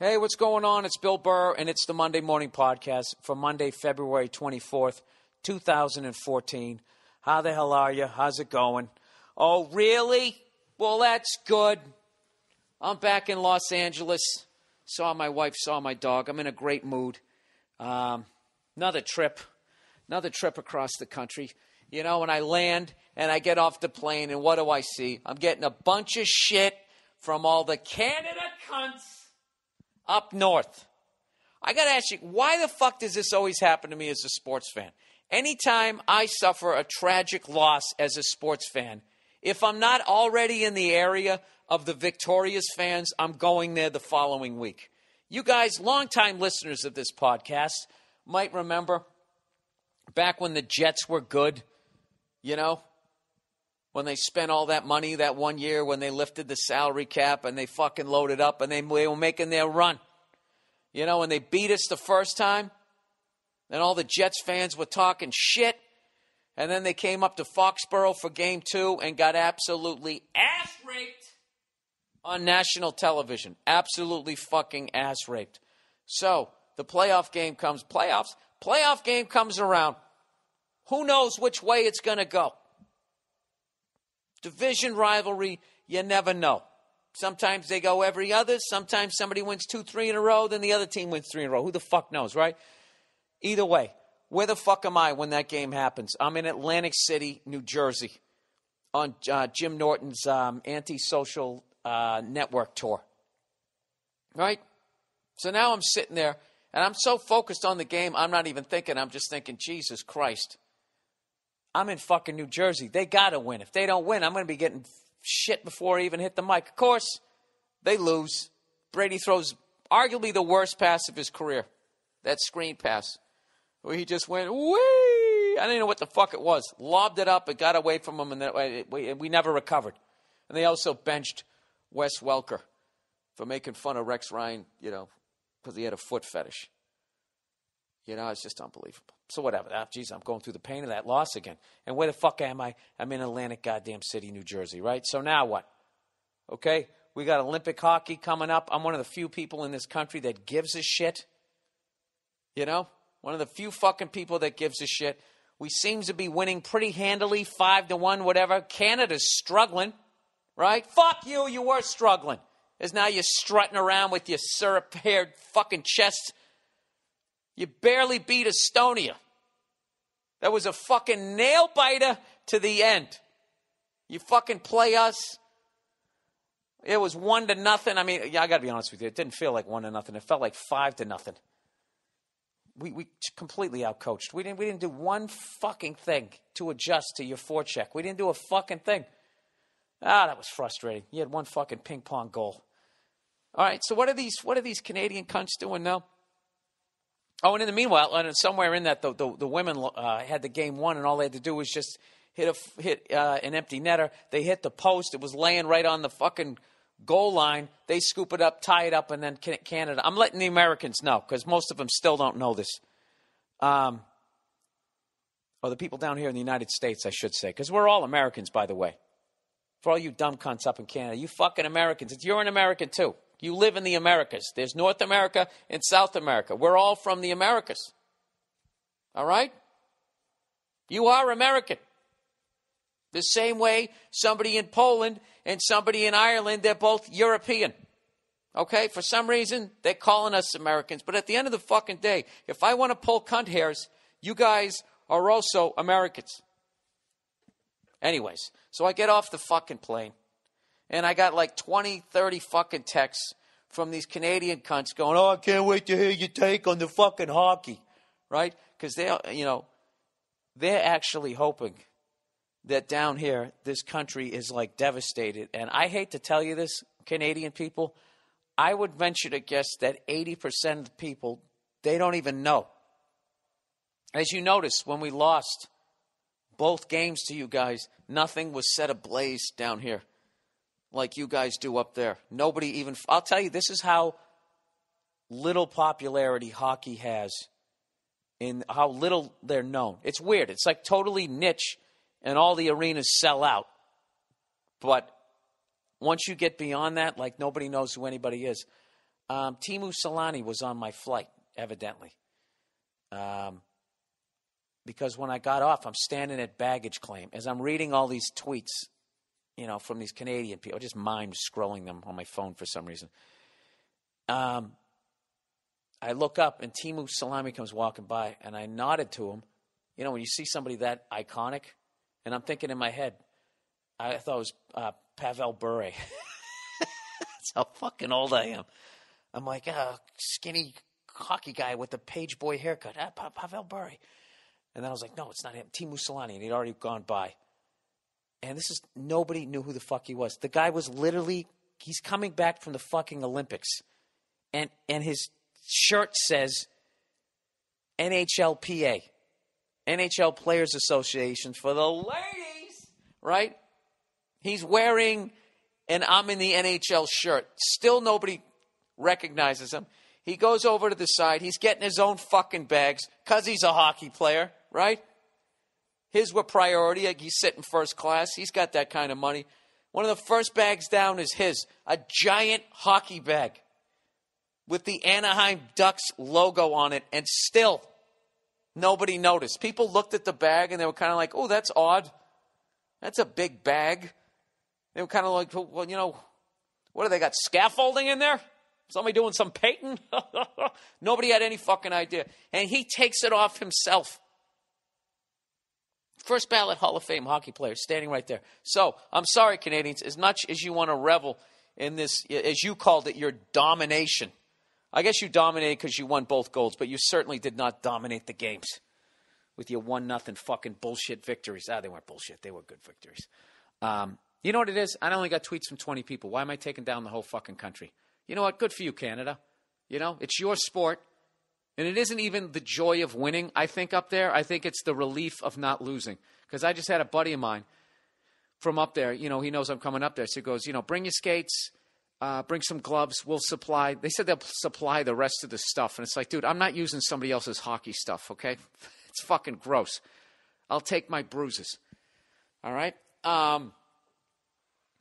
Hey, what's going on? It's Bill Burr, and it's the Monday Morning Podcast for Monday, February 24th, 2014. How the hell are you? How's it going? Oh, really? Well, that's good. I'm back in Los Angeles. Saw my wife, saw my dog. I'm in a great mood. Um, another trip, another trip across the country. You know, when I land and I get off the plane, and what do I see? I'm getting a bunch of shit from all the Canada cunts up north. I got to ask you, why the fuck does this always happen to me as a sports fan? Anytime I suffer a tragic loss as a sports fan, if I'm not already in the area of the victorious fans, I'm going there the following week. You guys, longtime listeners of this podcast, might remember back when the Jets were good, you know, when they spent all that money that one year when they lifted the salary cap and they fucking loaded up and they, they were making their run. You know, when they beat us the first time, and all the Jets fans were talking shit. And then they came up to Foxborough for game two and got absolutely ass raped on national television. Absolutely fucking ass raped. So the playoff game comes, playoffs, playoff game comes around. Who knows which way it's going to go? Division rivalry, you never know. Sometimes they go every other. Sometimes somebody wins two, three in a row, then the other team wins three in a row. Who the fuck knows, right? Either way, where the fuck am I when that game happens? I'm in Atlantic City, New Jersey, on uh, Jim Norton's um, anti-social uh, network tour. Right? So now I'm sitting there, and I'm so focused on the game, I'm not even thinking. I'm just thinking, Jesus Christ. I'm in fucking New Jersey. They got to win. If they don't win, I'm going to be getting shit before I even hit the mic. Of course, they lose. Brady throws arguably the worst pass of his career that screen pass where he just went, wee! I didn't even know what the fuck it was. Lobbed it up, it got away from him, and then we, we never recovered. And they also benched Wes Welker for making fun of Rex Ryan, you know, because he had a foot fetish. You know, it's just unbelievable. So whatever. Ah, geez, I'm going through the pain of that loss again. And where the fuck am I? I'm in Atlantic, goddamn city, New Jersey, right? So now what? Okay, we got Olympic hockey coming up. I'm one of the few people in this country that gives a shit. You know, one of the few fucking people that gives a shit. We seem to be winning pretty handily, five to one, whatever. Canada's struggling, right? Fuck you, you were struggling. As now you're strutting around with your syrup-haired fucking chest you barely beat Estonia. That was a fucking nail biter to the end. You fucking play us. It was one to nothing. I mean, yeah, I got to be honest with you. It didn't feel like one to nothing. It felt like five to nothing. We, we completely outcoached. We didn't, we didn't do one fucking thing to adjust to your forecheck. We didn't do a fucking thing. Ah, that was frustrating. You had one fucking ping pong goal. All right, so what are these what are these Canadian cunts doing now? Oh, and in the meanwhile, and somewhere in that, the, the, the women uh, had the game won, and all they had to do was just hit a hit uh, an empty netter. They hit the post; it was laying right on the fucking goal line. They scoop it up, tie it up, and then Canada. I'm letting the Americans know because most of them still don't know this. Um, or the people down here in the United States, I should say, because we're all Americans, by the way. For all you dumb cunts up in Canada, you fucking Americans, you're an American too. You live in the Americas. There's North America and South America. We're all from the Americas. All right? You are American. The same way somebody in Poland and somebody in Ireland, they're both European. Okay? For some reason, they're calling us Americans. But at the end of the fucking day, if I want to pull cunt hairs, you guys are also Americans. Anyways, so I get off the fucking plane and I got like 20, 30 fucking texts from these Canadian cunts going, "Oh, I can't wait to hear your take on the fucking hockey," right? Because they're, you know, they're actually hoping that down here this country is like devastated. And I hate to tell you this, Canadian people, I would venture to guess that 80% of the people they don't even know. As you notice, when we lost both games to you guys, nothing was set ablaze down here like you guys do up there. Nobody even, I'll tell you, this is how little popularity hockey has in how little they're known. It's weird. It's like totally niche and all the arenas sell out. But once you get beyond that, like nobody knows who anybody is. Um, Teemu Selanne was on my flight, evidently. Um, because when I got off, I'm standing at baggage claim. As I'm reading all these tweets you know, from these Canadian people. I just mind scrolling them on my phone for some reason. Um, I look up and Teemu Selanne comes walking by, and I nodded to him. You know, when you see somebody that iconic, and I'm thinking in my head, I thought it was uh, Pavel Bure. That's how fucking old I am. I'm like, uh, skinny hockey guy with the page boy haircut. Ah, pa- Pavel Bure. And then I was like, no, it's not him. Teemu Selanne. And he'd already gone by and this is nobody knew who the fuck he was. The guy was literally he's coming back from the fucking Olympics, and and his shirt says NHLPA, NHL Players Association for the ladies, right? He's wearing an I'm in the NHL shirt. Still nobody recognizes him. He goes over to the side. He's getting his own fucking bags because he's a hockey player, right? His were priority. He's sitting first class. He's got that kind of money. One of the first bags down is his a giant hockey bag with the Anaheim Ducks logo on it, and still nobody noticed. People looked at the bag and they were kind of like, oh, that's odd. That's a big bag. They were kind of like, well, you know, what do they got? Scaffolding in there? Somebody doing some painting? Nobody had any fucking idea. And he takes it off himself. First ballot Hall of Fame hockey player standing right there. So I'm sorry, Canadians, as much as you want to revel in this, as you called it, your domination. I guess you dominated because you won both goals, but you certainly did not dominate the games with your one nothing fucking bullshit victories. Ah, they weren't bullshit; they were good victories. Um, you know what it is? I only got tweets from 20 people. Why am I taking down the whole fucking country? You know what? Good for you, Canada. You know, it's your sport. And it isn't even the joy of winning, I think, up there. I think it's the relief of not losing. Because I just had a buddy of mine from up there. You know, he knows I'm coming up there. So he goes, you know, bring your skates, uh, bring some gloves. We'll supply. They said they'll supply the rest of the stuff. And it's like, dude, I'm not using somebody else's hockey stuff, okay? It's fucking gross. I'll take my bruises. All right? Um,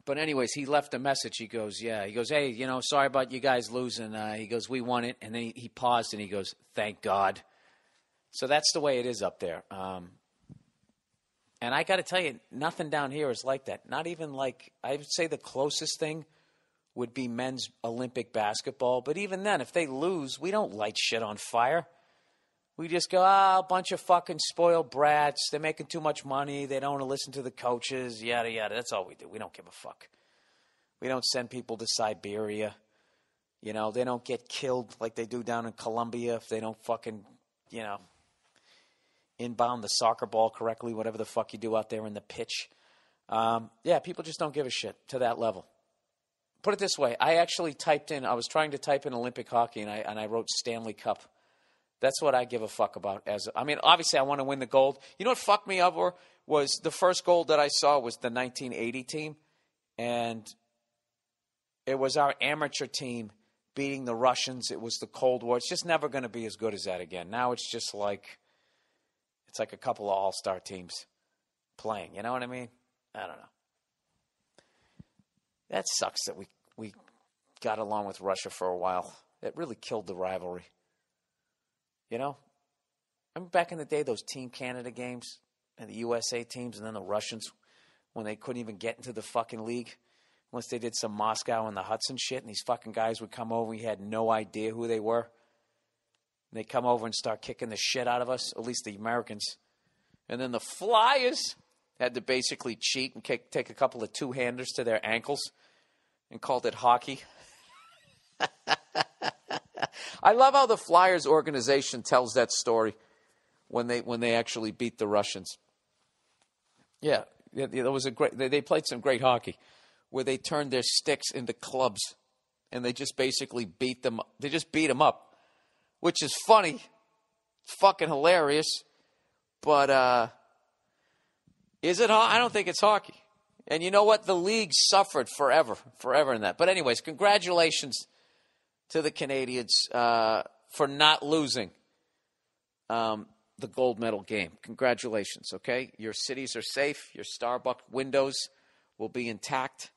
but anyways, he left a message. He goes, "Yeah." He goes, "Hey, you know, sorry about you guys losing." Uh, he goes, "We won it," and then he, he, paused and he goes, "Thank God." So that's the way it is up there. Um, and I got to tell you, nothing down here is like that. Not even like I would say the closest thing would be men's Olympic basketball. But even then, if they lose, we don't light shit on fire. We just go, ah, oh, a bunch of fucking spoiled brats. They're making too much money. They don't want to listen to the coaches, yada, yada. That's all we do. We don't give a fuck. We don't send people to Siberia. You know, they don't get killed like they do down in Colombia if they don't fucking, you know, inbound the soccer ball correctly, whatever the fuck you do out there in the pitch. Um, yeah, people just don't give a shit to that level. Put it this way I actually typed in, I was trying to type in Olympic hockey and I, and I wrote Stanley Cup that's what I give a fuck about. As I mean, obviously, I want to win the gold. You know what fucked me over was the first gold that I saw was the 1980 team, and it was our amateur team beating the Russians. It was the Cold War. It's just never going to be as good as that again. Now it's just like it's like a couple of all star teams playing. You know what I mean? I don't know. That sucks that we we got along with Russia for a while. It really killed the rivalry. You know, I remember back in the day those Team Canada games and the USA teams, and then the Russians when they couldn't even get into the fucking league. Once they did some Moscow and the Hudson shit, and these fucking guys would come over, we had no idea who they were. And they come over and start kicking the shit out of us, at least the Americans. And then the Flyers had to basically cheat and kick, take a couple of two handers to their ankles and called it hockey. I love how the Flyers organization tells that story when they when they actually beat the Russians. Yeah, there was a great. They, they played some great hockey, where they turned their sticks into clubs, and they just basically beat them. They just beat them up, which is funny, fucking hilarious. But uh, is it? I don't think it's hockey. And you know what? The league suffered forever, forever in that. But anyways, congratulations to the Canadians uh, for not losing um, the gold medal game. Congratulations, okay? Your cities are safe. Your Starbucks windows will be intact.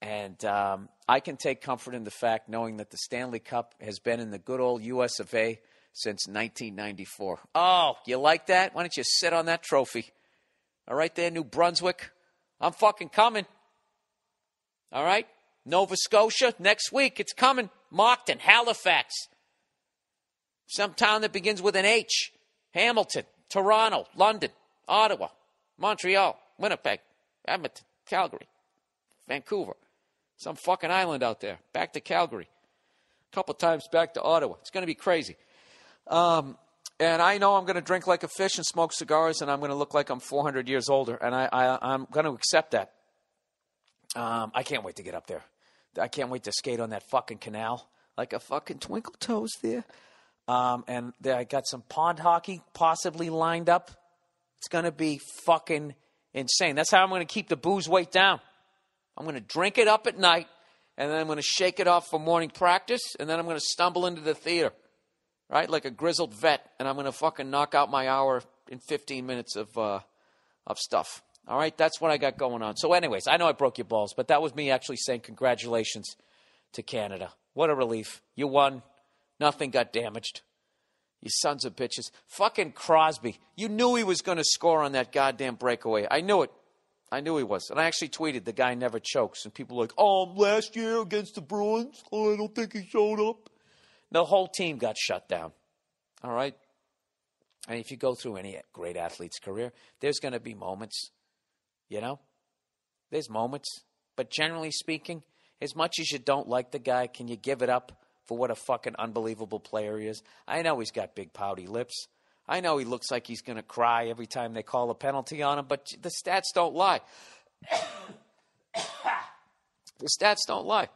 And um, I can take comfort in the fact knowing that the Stanley Cup has been in the good old US of A since 1994. Oh, you like that? Why don't you sit on that trophy? All right, there, New Brunswick. I'm fucking coming. All right? Nova Scotia, next week, it's coming. Moncton, Halifax. Some town that begins with an H. Hamilton, Toronto, London, Ottawa, Montreal, Winnipeg, Edmonton, Calgary, Vancouver. Some fucking island out there. Back to Calgary. A couple times back to Ottawa. It's going to be crazy. Um, and I know I'm going to drink like a fish and smoke cigars, and I'm going to look like I'm 400 years older, and I, I, am going to accept that. Um, I can't wait to get up there. I can't wait to skate on that fucking canal like a fucking twinkle toes there. Um, and there, I got some pond hockey possibly lined up. It's to be fucking insane. That's how I'm to keep the booze weight down. I'm to drink it up at night, and then I'm to shake it off for morning practice, and then I'm to stumble into the theater, right, like a grizzled vet, and I'm to fucking knock out my hour in 15 minutes of uh, of stuff. All right, that's what I got going on. So, anyways, I know I broke your balls, but that was me actually saying congratulations to Canada. What a relief. You won. Nothing got damaged. You sons of bitches. Fucking Crosby. You knew he was going to score on that goddamn breakaway. I knew it. I knew he was. And I actually tweeted, the guy never chokes. And people were like, oh, last year against the Bruins, oh, I don't think he showed up. The whole team got shut down. All right? And if you go through any great athlete's career, there's going to be moments you know? There's moments. But generally speaking, as much as you don't like the guy, can you give it up for what a fucking unbelievable player he is? I know he's got big pouty lips. I know he looks like he's going to cry every time they call a penalty on him, but the stats don't lie. the stats don't lie.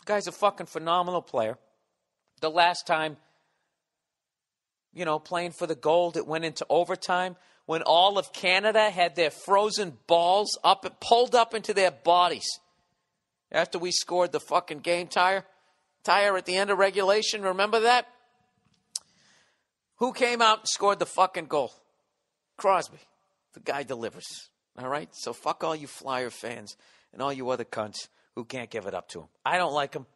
The guy's a fucking phenomenal player. The last time, you know, playing for the gold, it went into overtime when all of Canada had their frozen balls up pulled up into their bodies after we scored the fucking game tire tire at the end of regulation. Remember that? Who came out and scored the fucking goal? Crosby. The guy delivers. All right? So fuck all you Flyer fans and all you other cunts who can't give it up to him. I don't like him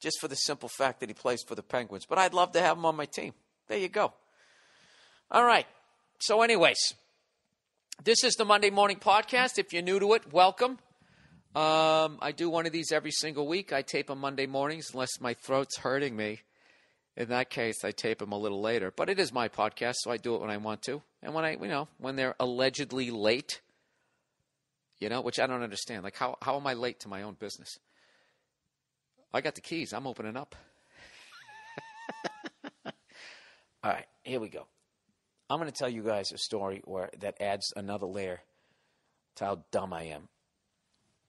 just for the simple fact that he plays for the Penguins, but I'd love to have him on my team. There you go. All right. So, anyways, this is the Monday Morning Podcast. If you're new to it, welcome. Um, I do one of these every single week. I tape them Monday mornings unless my throat's hurting me. In that case, I tape them a little later. But it is my podcast, so I do it when I want to. And when I, you know, when they're allegedly late, you know, which I don't understand. Like, how, how am I late to my own business? I got the keys. I'm opening up. All right, here we go. I'm going to tell you guys a story where that adds another layer to how dumb I am.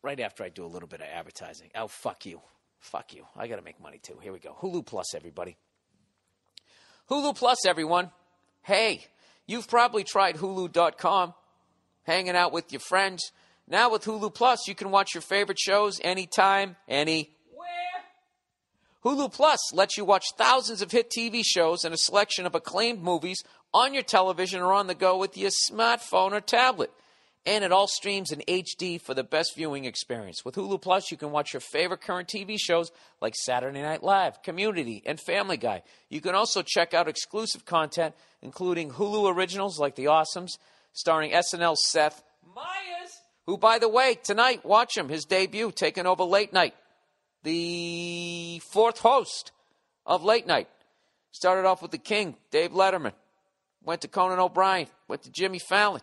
Right after I do a little bit of advertising. Oh, fuck you. Fuck you. I got to make money too. Here we go. Hulu Plus, everybody. Hulu Plus, everyone. Hey, you've probably tried Hulu.com, hanging out with your friends. Now with Hulu Plus, you can watch your favorite shows anytime, anywhere. Hulu Plus lets you watch thousands of hit TV shows and a selection of acclaimed movies on your television or on the go with your smartphone or tablet. And it all streams in HD for the best viewing experience. With Hulu Plus, you can watch your favorite current TV shows like Saturday Night Live, Community, and Family Guy. You can also check out exclusive content, including Hulu originals like The Awesomes, starring SNL's Seth Meyers, who, by the way, tonight, watch him, his debut, taking over late night. The fourth host of late night. Started off with the king, Dave Letterman. Went to Conan O'Brien. Went to Jimmy Fallon.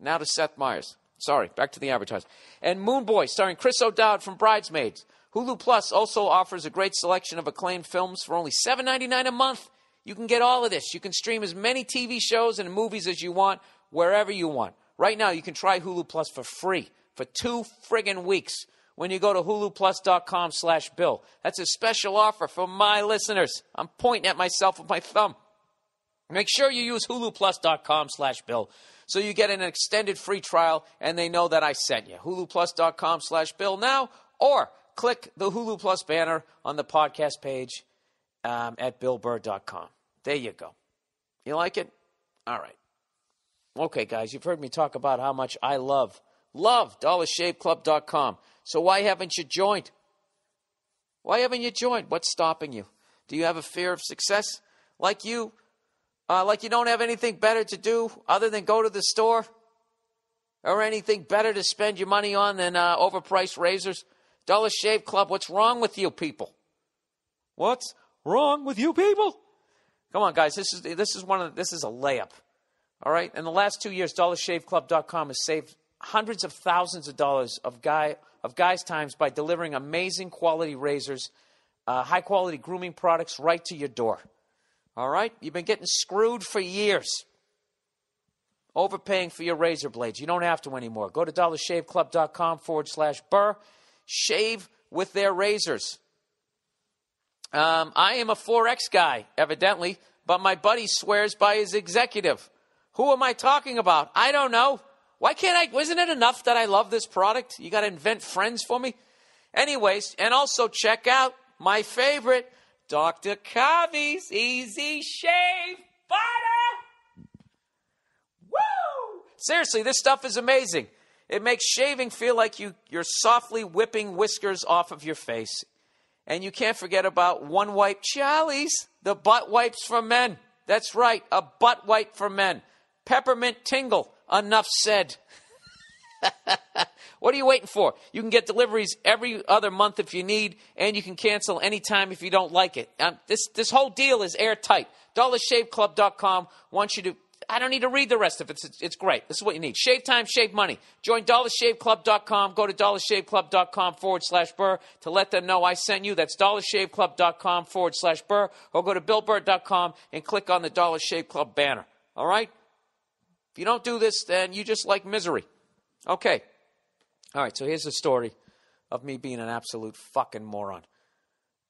Now to Seth Meyers. Sorry, back to the advertising. And Moone Boy, starring Chris O'Dowd from Bridesmaids. Hulu Plus also offers a great selection of acclaimed films for only $7.99 a month. You can get all of this. You can stream as many TV shows and movies as you want, wherever you want. Right now, you can try Hulu Plus for free for two friggin' weeks when you go to huluplus.com slash bill. That's a special offer for my listeners. I'm pointing at myself with my thumb. Make sure you use huluplus.com slash bill so you get an extended free trial and they know that I sent you. huluplus.com slash bill now or click the Hulu Plus banner on the podcast page um, at billburr.com. There you go. You like it? All right. Okay, guys, you've heard me talk about how much I love, love dollarshaveclub.com. So why haven't you joined? Why haven't you joined? What's stopping you? Do you have a fear of success? Like you, uh, like you don't have anything better to do other than go to the store? Or anything better to spend your money on than uh, overpriced razors? Dollar Shave Club, what's wrong with you people? What's wrong with you people? Come on, guys. This is this is one of this is a layup. All right. In the last two years, DollarShaveClub.com has saved hundreds of thousands of dollars of guy of guys' times by delivering amazing quality razors, uh, high quality grooming products right to your door. All right. You've been getting screwed for years. Overpaying for your razor blades. You don't have to anymore. Go to dollarshaveclub.com forward slash burr. Shave with their razors. Um, I am a 4X guy, evidently, but my buddy swears by his executive. Who am I talking about? I don't know. Why can't I? Wasn't it enough that I love this product? You got to invent friends for me? Anyways, and also check out my favorite, Dr. Carver's Easy Shave Butter. Woo! Seriously, this stuff is amazing. It makes shaving feel like you, you're softly whipping whiskers off of your face. And you can't forget about one wipe Charlie's, the butt wipes for men. That's right, a butt wipe for men. Peppermint tingle. Enough said. what are you waiting for? You can get deliveries every other month if you need, and you can cancel anytime if you don't like it. Um, this, this whole deal is airtight. DollarShaveClub.com wants you to I don't need to read the rest of it. It's, it's great. This is what you need. Shave time, shave money. Join dollarshaveclub.com. Go to dollarshaveclub.com forward slash burr to let them know I sent you. That's dollarshaveclub.com forward slash burr. Or go to billburr.com and click on the Dollar Shave Club banner. All right? If you don't do this, then you just like misery. Okay. All right, so here's the story of me being an absolute fucking moron.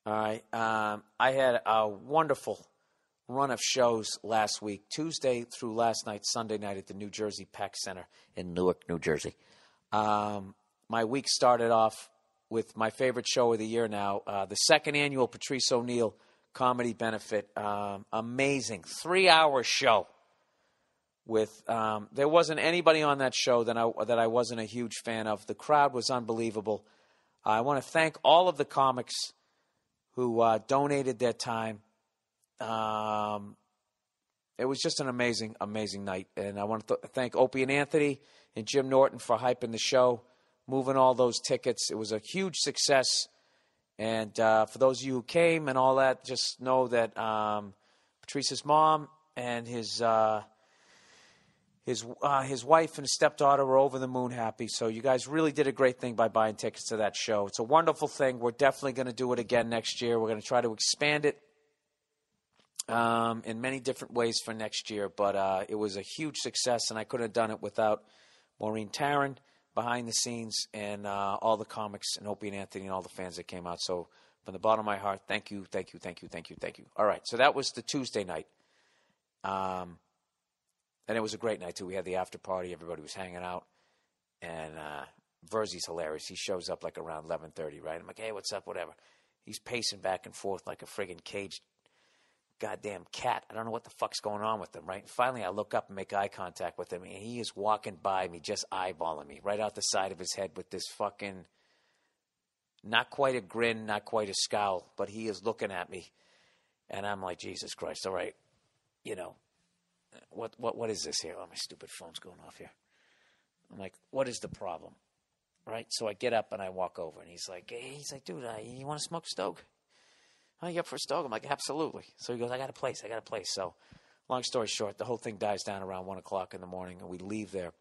All right. Um, I had a wonderful run of shows last week, Tuesday through last night, Sunday night at the New Jersey Peck Center in Newark, New Jersey. Um, my week started off with my favorite show of the year now, uh, the second annual Patrice O'Neal Comedy Benefit. Um, amazing three hour show. With um, there wasn't anybody on that show that I that I wasn't a huge fan of. The crowd was unbelievable. I want to thank all of the comics who uh, donated their time um, it was just an amazing, amazing night. And I want to th- thank Opie and Anthony and Jim Norton for hyping the show, moving all those tickets. It was a huge success. And uh, for those of you who came and all that, just know that um, Patrice's mom and his uh, his uh, his wife and stepdaughter were over the moon happy. So you guys really did a great thing by buying tickets to that show. It's a wonderful thing. We're definitely going to do it again next year. We're going to try to expand it um, in many different ways for next year. But uh, it was a huge success, and I couldn't have done it without Maureen Taryn behind the scenes and uh, all the comics and Opie and Anthony and all the fans that came out. So from the bottom of my heart, thank you, thank you, thank you, thank you, thank you. All right, so that was the Tuesday night. Um, and it was a great night too. We had the after party. Everybody was hanging out, and uh, Verzi's hilarious. He shows up like around eleven thirty, right? I'm like, hey, what's up? Whatever. He's pacing back and forth like a friggin' caged goddamn cat. I don't know what the fuck's going on with him, right? And finally, I look up and make eye contact with him, and he is walking by me, just eyeballing me right out the side of his head with this fucking, not quite a grin, not quite a scowl, but he is looking at me. And I'm like, Jesus Christ, all right, you know, what what what is this here? Oh, my stupid phone's going off here. I'm like, what is the problem? Right? So I get up and I walk over, and he's like, hey, he's like, dude, uh, you want to smoke stoke? Oh, you up for a stoke? I'm like, absolutely. So he goes, I got a place, I got a place. So, long story short, the whole thing dies down around one o'clock in the morning, and we leave there.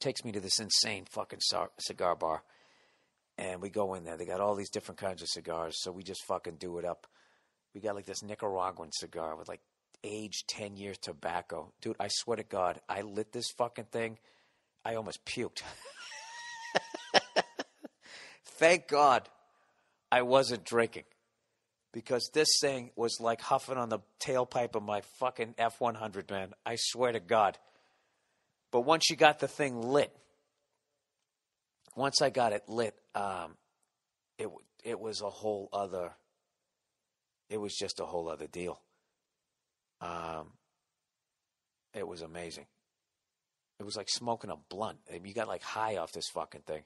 Takes me to this insane fucking cigar bar, and we go in there. They got all these different kinds of cigars, so we just fucking do it up. We got like this Nicaraguan cigar with like aged 10 year tobacco. Dude, I swear to God, I lit this fucking thing. I almost puked. Thank God I wasn't drinking because this thing was like huffing on the tailpipe of my fucking F 100, man. I swear to God. But once you got the thing lit, once I got it lit, um, it it was a whole other. It was just a whole other deal. Um, it was amazing. It was like smoking a blunt. You got like high off this fucking thing.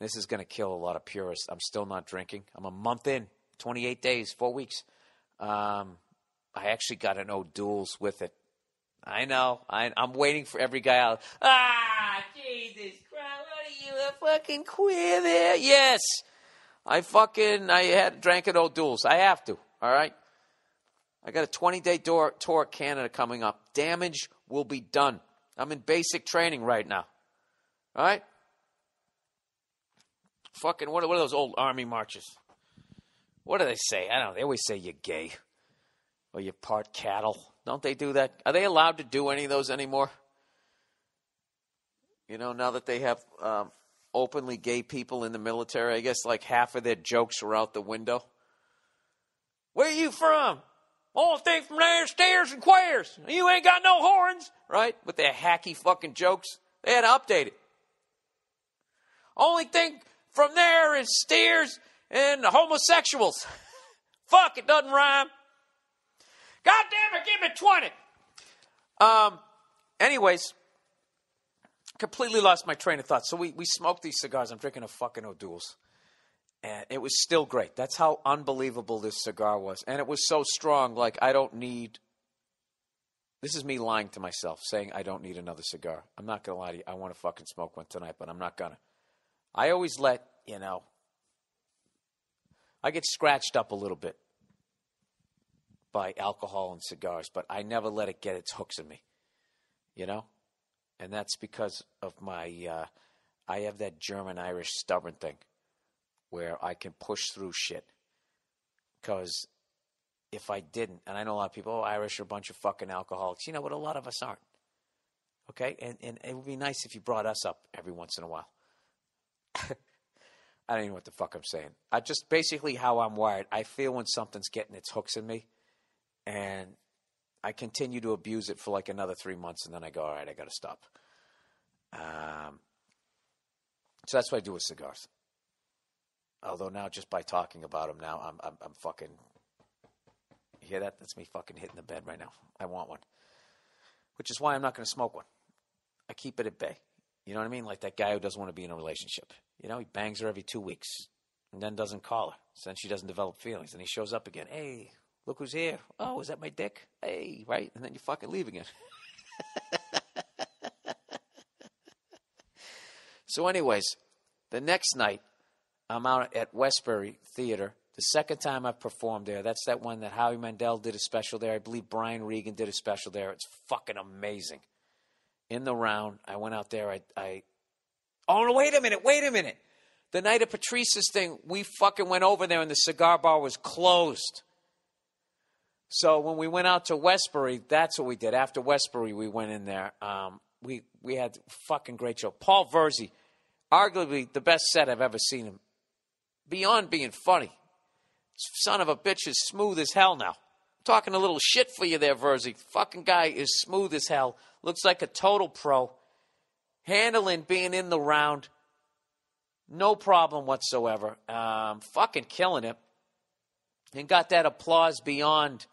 This is going to kill a lot of purists. I'm still not drinking. I'm a month in, 28 days, four weeks. Um, I actually got an O'Doul's with it. I know. I, am waiting for every guy out. Ah, Jesus Christ! What are you, a fucking queer there? Yes, I fucking I had drank an O'Doul's. I have to. All right. I got a 20 day tour, tour Canada coming up. Damage will be done. I'm in basic training right now. All right? Fucking, what are, what are those old army marches? What do they say? I don't know. They always say you're gay or you're part cattle. Don't they do that? Are they allowed to do any of those anymore? You know, now that they have um, openly gay people in the military, I guess like half of their jokes are out the window. Where are you from? Only thing from there stairs and queers. You ain't got no horns, right? With their hacky fucking jokes. They had to update it. Only thing from there is steers and homosexuals. Fuck, it doesn't rhyme. God damn it, give me 20. Um, anyways, completely lost my train of thought. So we, we smoked these cigars. I'm drinking a fucking O'Doul's. And it was still great. That's how unbelievable this cigar was. And it was so strong, like, I don't need. This is me lying to myself, saying I don't need another cigar. I'm not to lie to you. I want to fucking smoke one tonight, but I'm not to. I always let, you know, I get scratched up a little bit by alcohol and cigars, but I never let it get its hooks in me, you know? And that's because of my, uh, I have that German Irish stubborn thing where I can push through shit. Because if I didn't, and I know a lot of people, oh, Irish are a bunch of fucking alcoholics. You know, but a lot of us aren't. Okay? And, and it would be nice if you brought us up every once in a while. I don't even know what the fuck I'm saying. I just basically how I'm wired. I feel when something's getting its hooks in me, and I continue to abuse it for like another three months, and then I go, all right, I got to stop. Um, so that's what I do with cigars. Although now, just by talking about them, now I'm I'm, I'm fucking. You hear that? That's me fucking hitting the bed right now. I want one, which is why I'm not going to smoke one. I keep it at bay. You know what I mean? Like that guy who doesn't want to be in a relationship. You know, he bangs her every two weeks and then doesn't call her. So then she doesn't develop feelings. And he shows up again. Hey, look who's here. Oh, is that my dick? Hey, right? And then you fucking leave again. so, anyways, the next night, I'm out at Westbury Theater. The second time I've performed there. That's that one that Howie Mandel did a special there. I believe Brian Regan did a special there. It's fucking amazing. In the round, I went out there. I, I oh no, wait a minute, wait a minute. The night of Patrice's thing, we fucking went over there and the cigar bar was closed. So when we went out to Westbury, that's what we did. After Westbury, we went in there. Um, we we had fucking great show. Paul Verzi, arguably the best set I've ever seen him beyond being funny. Son of a bitch is smooth as hell now. talking a little shit for you there, Verzi. Fucking guy is smooth as hell. Looks like a total pro. Handling being in the round. No problem whatsoever. Um, fucking killing it. And got that applause beyond.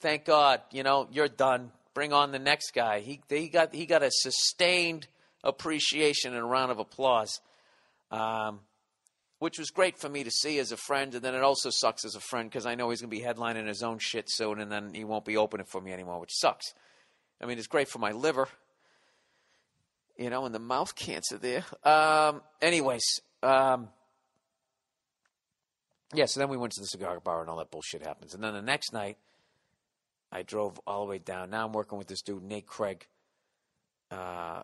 Thank God. You know, you're done. Bring on the next guy. He, he, got, he got a sustained appreciation and a round of applause. Um, which was great for me to see as a friend. And then it also sucks as a friend because I know he's going to be headlining his own shit soon, and then he won't be opening for me anymore, which sucks. I mean, it's great for my liver. you know, and the mouth cancer there. Um, anyways, um, yeah, so then we went to the cigar bar and all that bullshit happens. And then the next night, I drove all the way down. Now I'm working with this dude, Nate Craig. Uh,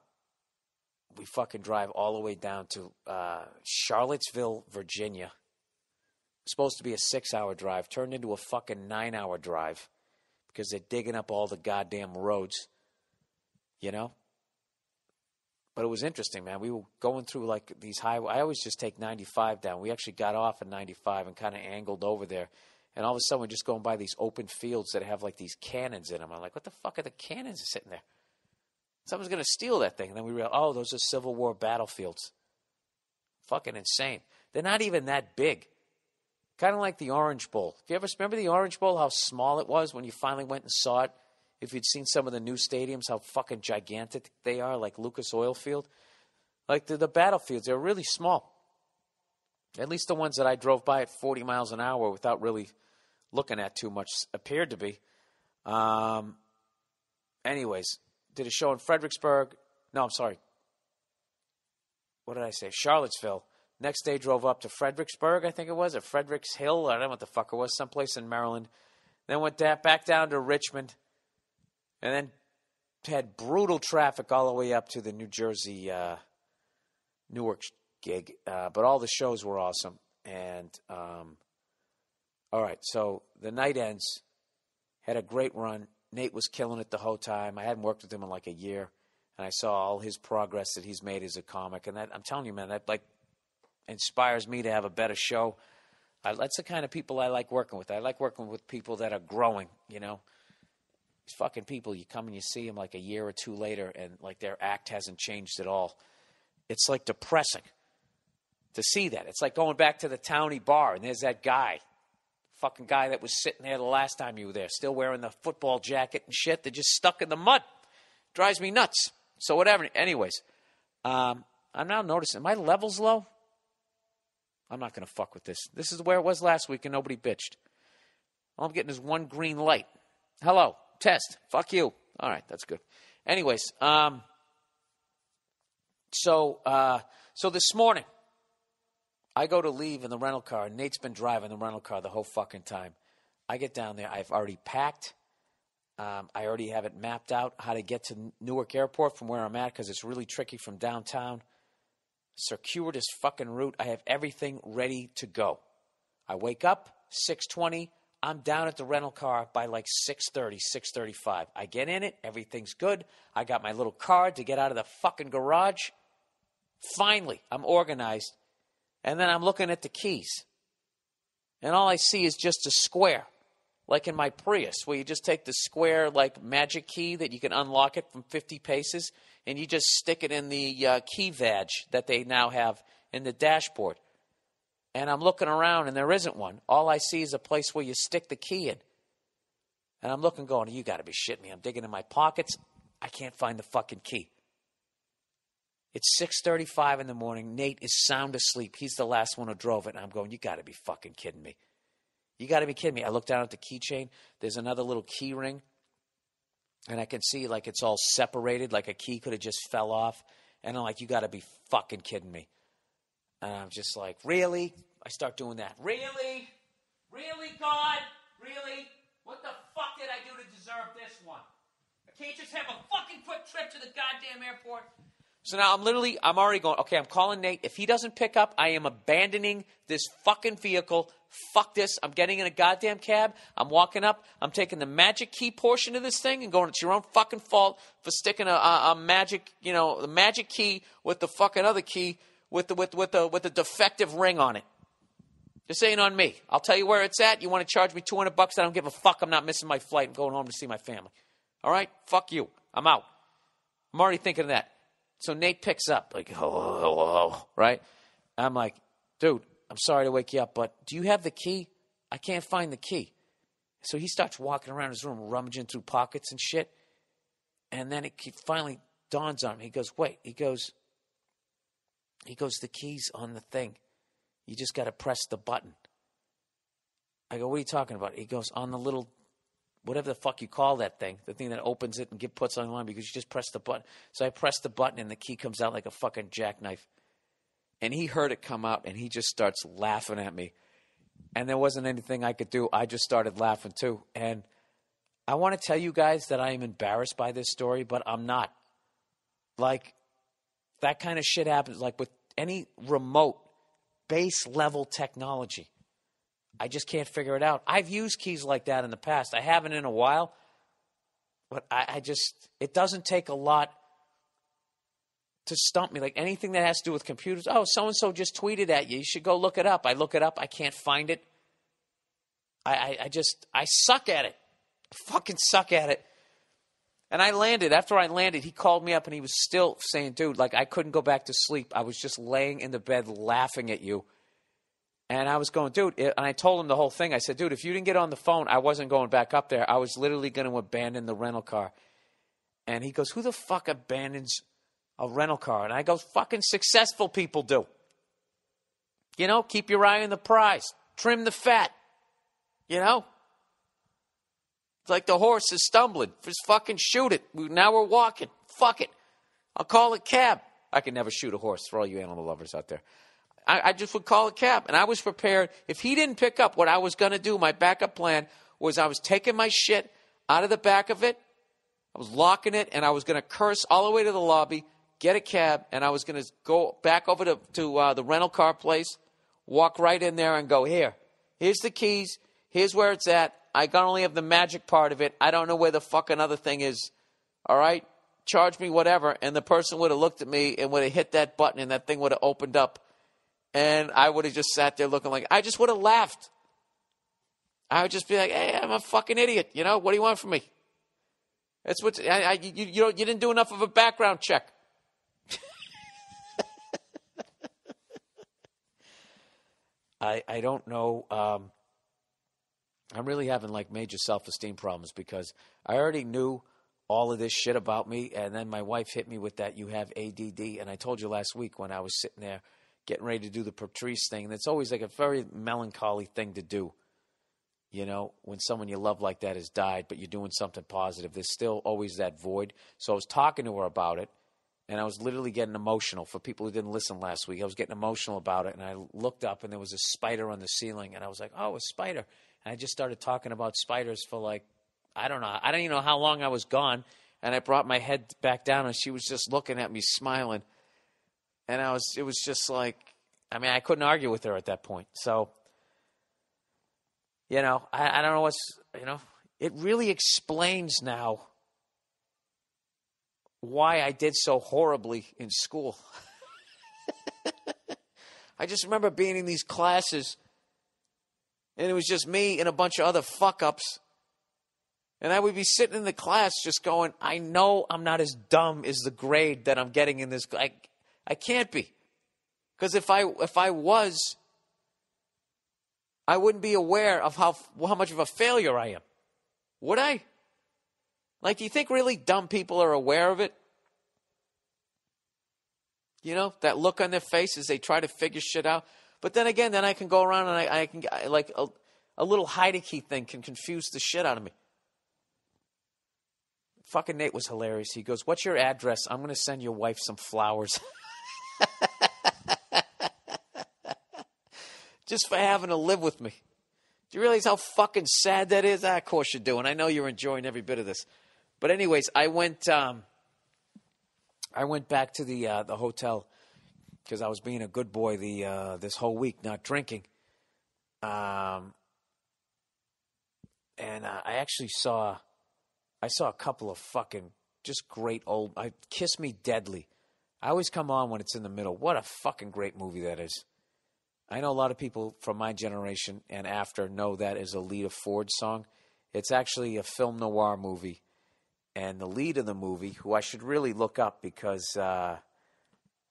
we fucking drive all the way down to uh, Charlottesville, Virginia. Supposed to be a six hour drive, turned into a fucking nine hour drive because they're digging up all the goddamn roads, you know? But it was interesting, man. We were going through like these highway. I always just take 95 down. We actually got off at 95 and kind of angled over there. And all of a sudden, we're just going by these open fields that have like these cannons in them. I'm like, what the fuck are the cannons sitting there? Someone's going to steal that thing. And then we realize, oh, those are Civil War battlefields. Fucking insane. They're not even that big. Kind of like the Orange Bowl. If you ever remember the Orange Bowl, how small it was when you finally went and saw it? If you'd seen some of the new stadiums, how fucking gigantic they are, like Lucas Oil Field. Like the, the battlefields, they're really small. At least the ones that I drove by at 40 miles an hour without really looking at too much appeared to be. Um, anyways, did a show in Fredericksburg. No, I'm sorry. What did I say? Charlottesville. Next day, drove up to Fredericksburg, I think it was, or Fredericks Hill. I don't know what the fuck it was, someplace in Maryland. Then went back down to Richmond, and then had brutal traffic all the way up to the New Jersey uh, Newark gig. Uh, but all the shows were awesome. And um, all right, so the night ends. Had a great run. Nate was killing it the whole time. I hadn't worked with him in like a year, and I saw all his progress that he's made as a comic. And that, I'm telling you, man, that like inspires me to have a better show. I, that's the kind of people I like working with. I like working with people that are growing. You know, these fucking people. You come and you see them like a year or two later, and like their act hasn't changed at all. It's like depressing to see that. It's like going back to the towny bar, and there's that guy fucking guy that was sitting there the last time you were there, still wearing the football jacket and shit. They're just stuck in the mud. Drives me nuts. So whatever. Anyways, um, I'm now noticing my levels low. I'm not going to fuck with this. This is where it was last week, and nobody bitched. All I'm getting is one green light. Hello, test. Fuck you. All right, that's good. Anyways, um, so uh, so this morning I go to leave in the rental car, Nate's been driving the rental car the whole fucking time. I get down there. I've already packed. Um, I already have it mapped out how to get to Newark Airport from where I'm at because it's really tricky from downtown. Circuitous fucking route. I have everything ready to go. I wake up 6:20. I'm down at the rental car by like 6:30, 6:35. I get in it. Everything's good. I got my little card to get out of the fucking garage. Finally, I'm organized. And then I'm looking at the keys. And all I see is just a square, like in my Prius, where you just take the square, like magic key that you can unlock it from 50 paces, and you just stick it in the uh, key vag that they now have in the dashboard. And I'm looking around, and there isn't one. All I see is a place where you stick the key in. And I'm looking, going, You got to be shitting me. I'm digging in my pockets. I can't find the fucking key. It's 6:35 in the morning. Nate is sound asleep. He's the last one who drove it, and I'm going. You got to be fucking kidding me. You got to be kidding me. I look down at the keychain. There's another little key ring, and I can see like it's all separated, like a key could have just fell off. And I'm like, you got to be fucking kidding me. And I'm just like, really? I start doing that. Really? Really, God? Really? What the fuck did I do to deserve this one? I can't just have a fucking quick trip to the goddamn airport. So now I'm literally, I'm already going, okay, I'm calling Nate. If he doesn't pick up, I am abandoning this fucking vehicle. Fuck this. I'm getting in a goddamn cab. I'm walking up. I'm taking the magic key portion of this thing and going, it's your own fucking fault for sticking a, a, a magic, you know, the magic key with the fucking other key with the, with, with the, with the defective ring on it. This ain't on me. I'll tell you where it's at. You want to charge me 200 bucks? I don't give a fuck. I'm not missing my flight. I'm going home to see my family. All right? Fuck you. I'm out. I'm already thinking of that. So Nate picks up, like, hello, hello, right? I'm like, dude, I'm sorry to wake you up, but do you have the key? I can't find the key. So he starts walking around his room, rummaging through pockets and shit. And then it finally dawns on him. He goes, wait. He goes, he goes, the key's on the thing. You just got to press the button. I go, what are you talking about? He goes, on the little, whatever the fuck you call that thing, the thing that opens it and get puts on line because you just press the button. So I press the button and the key comes out like a fucking jackknife. And he heard it come out and he just starts laughing at me. And there wasn't anything I could do. I just started laughing too. And I want to tell you guys that I am embarrassed by this story, but I'm not. Like, that kind of shit happens. Like with any remote base level technology. I just can't figure it out. I've used keys like that in the past. I haven't in a while, but I, I just, it doesn't take a lot to stump me. Like anything that has to do with computers. Oh, so and so just tweeted at you. You should go look it up. I look it up. I can't find it. I, I, I just, I suck at it. I fucking suck at it. And I landed. After I landed, he called me up and he was still saying, dude, like I couldn't go back to sleep. I was just laying in the bed laughing at you. And I was going, dude, and I told him the whole thing. I said, dude, if you didn't get on the phone, I wasn't going back up there. I was literally going to abandon the rental car. And he goes, who the fuck abandons a rental car? And I go, fucking successful people do. You know, keep your eye on the prize, trim the fat. You know, it's like the horse is stumbling. Just fucking shoot it. Now we're walking. Fuck it. I'll call a cab. I can never shoot a horse for all you animal lovers out there. I, I just would call a cab. And I was prepared. If he didn't pick up what I was going to do, my backup plan was I was taking my shit out of the back of it. I was locking it and I was going to curse all the way to the lobby, get a cab, and I was going to go back over to, to uh, the rental car place, walk right in there and go, here, here's the keys. Here's where it's at. I only have the magic part of it. I don't know where the fuck another thing is. All right? Charge me whatever. And the person would have looked at me and would have hit that button and that thing would have opened up. And I would have just sat there looking like, I just would have laughed. I would just be like, hey, I'm a fucking idiot. You know, what do you want from me? That's what I, I you, you, don't, you didn't do enough of a background check. I, I don't know. Um, I'm really having like major self esteem problems because I already knew all of this shit about me. And then my wife hit me with that, you have ADD. And I told you last week when I was sitting there getting ready to do the Patrice thing, and it's always like a very melancholy thing to do. You know, when someone you love like that has died, but you're doing something positive, there's still always that void. So I was talking to her about it, and I was literally getting emotional. For people who didn't listen last week, I was getting emotional about it, and I looked up, and there was a spider on the ceiling, and I was like, "Oh, a spider!" And I just started talking about spiders for like, I don't know, I don't even know how long I was gone. And I brought my head back down, and she was just looking at me, smiling. And I was, it was just like, I mean, I couldn't argue with her at that point. So, you know, I, I don't know what's, you know, it really explains now why I did so horribly in school. I just remember being in these classes and it was just me and a bunch of other fuck ups. And I would be sitting in the class just going, I know I'm not as dumb as the grade that I'm getting in this. I, I can't be. Because if I, if I was, I wouldn't be aware of how, how much of a failure I am. Would I? Like, do you think really dumb people are aware of it? You know, that look on their faces, they try to figure shit out. But then again, then I can go around and I, I can like a, a little Heideke thing can confuse the shit out of me. Fucking Nate was hilarious. He goes, "What's your address? I'm going to send your wife some flowers." Just for having to live with me. Do you realize how fucking sad that is? Ah, of course you do, and I know you're enjoying every bit of this. But anyways, I went. Um, I went back to the uh, the hotel because I was being a good boy the uh, this whole week, not drinking. Um, and uh, I actually saw, I saw a couple of fucking just great old. I Kiss Me Deadly. I always come on when it's in the middle. What a fucking great movie that is. I know a lot of people from my generation and after know that as a Lita Ford song. It's actually a film noir movie, and the lead of the movie, who I should really look up because. Uh,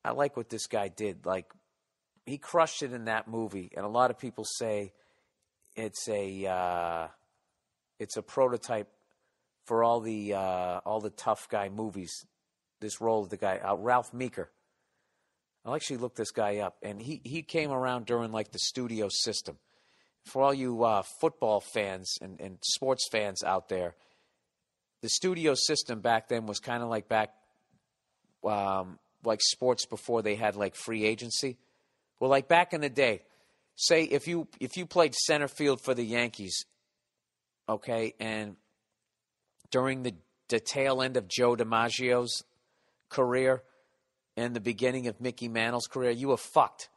I like what this guy did. Like he crushed it in that movie, and a lot of people say it's a uh, it's a prototype for all the uh, all the tough guy movies. This role of the guy, uh, Ralph Meeker. I'll actually look this guy up, and he he came around during like the studio system. for all you uh, football fans and, and sports fans out there, the studio system back then was kind of like back, um, like sports before they had like free agency. Well, like back in the day, say if you if you played center field for the Yankees, okay, and during the the tail end of Joe DiMaggio's career and the beginning of Mickey Mantle's career, you were fucked.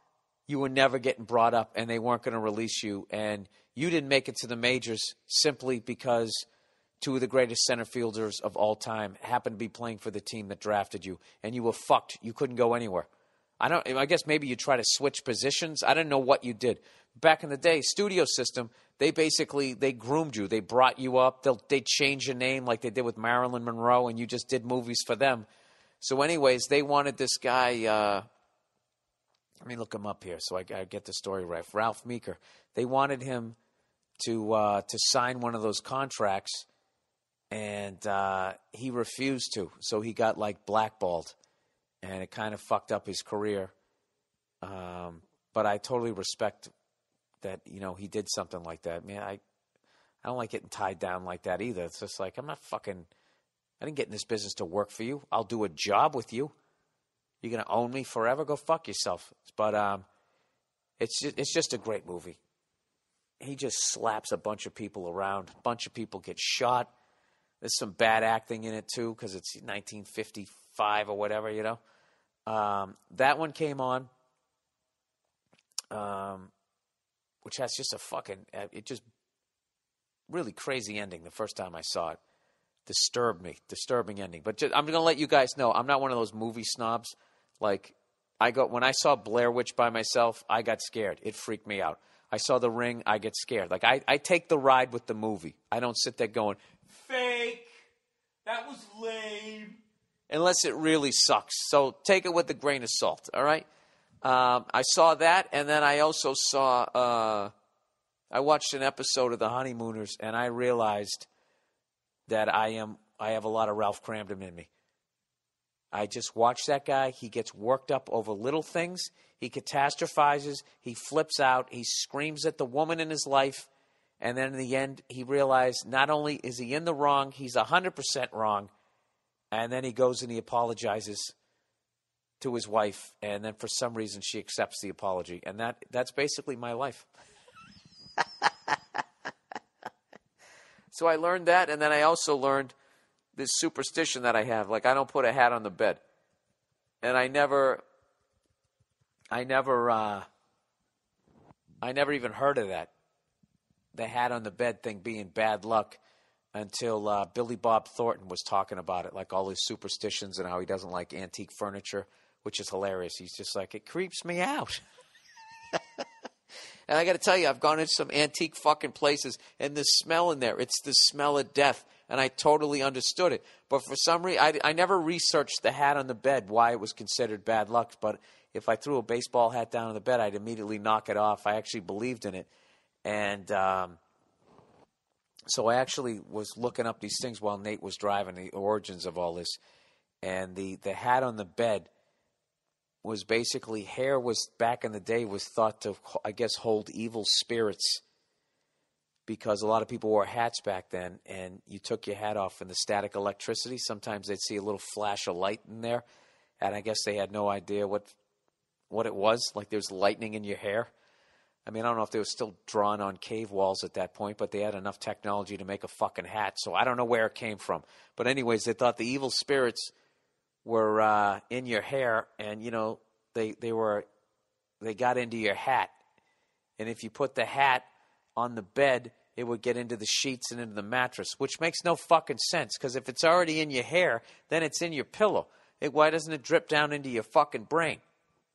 You were never getting brought up, and they weren't going to release you, and you didn't make it to the majors simply because two of the greatest center fielders of all time happened to be playing for the team that drafted you, and you were fucked. You couldn't go anywhere. I don't. I guess maybe you try to switch positions. I didn't know what you did back in the day. Studio system. They basically they groomed you. They brought you up. They'll they change your name like they did with Marilyn Monroe, and you just did movies for them. So, anyways, they wanted this guy. Uh, let me look him up here so I, I get the story right. Ralph Meeker. They wanted him to uh, to sign one of those contracts, and uh, he refused to. So he got like blackballed and it kind of fucked up his career. Um, but I totally respect that you know he did something like that. Man, I I don't like getting tied down like that either. It's just like I'm not fucking. I didn't get in this business to work for you. I'll do a job with you. You're gonna own me forever. Go fuck yourself. But um, it's just, it's just a great movie. He just slaps a bunch of people around. A bunch of people get shot. There's some bad acting in it too because it's 1955 or whatever, you know. Um, that one came on, um, which has just a fucking uh, it just really crazy ending. The first time I saw it, disturbed me, disturbing ending. But just, I'm going to let you guys know I'm not one of those movie snobs. Like I got when I saw Blair Witch by myself, I got scared. It freaked me out. I saw The Ring, I get scared. Like I, I take the ride with the movie. I don't sit there going fake. That was lame unless it really sucks. So take it with a grain of salt, all right? Um, I saw that, and then I also saw, uh, I watched an episode of The Honeymooners, and I realized that I am, I have a lot of Ralph Kramden in me. I just watch that guy. He gets worked up over little things. He catastrophizes. He flips out. He screams at the woman in his life. And then in the end, he realized not only is he in the wrong, he's 100% wrong and then he goes and he apologizes to his wife, and then for some reason she accepts the apology, and that that's basically my life. so I learned that, and then I also learned this superstition that I have, like I don't put a hat on the bed, and I never, I never, uh, I never even heard of that, the hat on the bed thing being bad luck until uh, Billy Bob Thornton was talking about it, like all his superstitions and how he doesn't like antique furniture, which is hilarious. He's just like, it creeps me out. and I got to tell you, I've gone into some antique fucking places, and the smell in there, it's the smell of death. And I totally understood it. But for some reason, I, I never researched the hat on the bed, why it was considered bad luck. But if I threw a baseball hat down on the bed, I'd immediately knock it off. I actually believed in it. And, um, so I actually was looking up these things while Nate was driving the origins of all this, and the the hat on the bed was basically hair was back in the day was thought to I guess hold evil spirits because a lot of people wore hats back then and you took your hat off and the static electricity sometimes they'd see a little flash of light in there and I guess they had no idea what what it was like there's lightning in your hair I mean, I don't know if they were still drawn on cave walls at that point, but they had enough technology to make a fucking hat. So I don't know where it came from. But anyways, they thought the evil spirits were uh, in your hair, and you know they they were they got into your hat, and if you put the hat on the bed, it would get into the sheets and into the mattress, which makes no fucking sense. Because if it's already in your hair, then it's in your pillow. It, why doesn't it drip down into your fucking brain?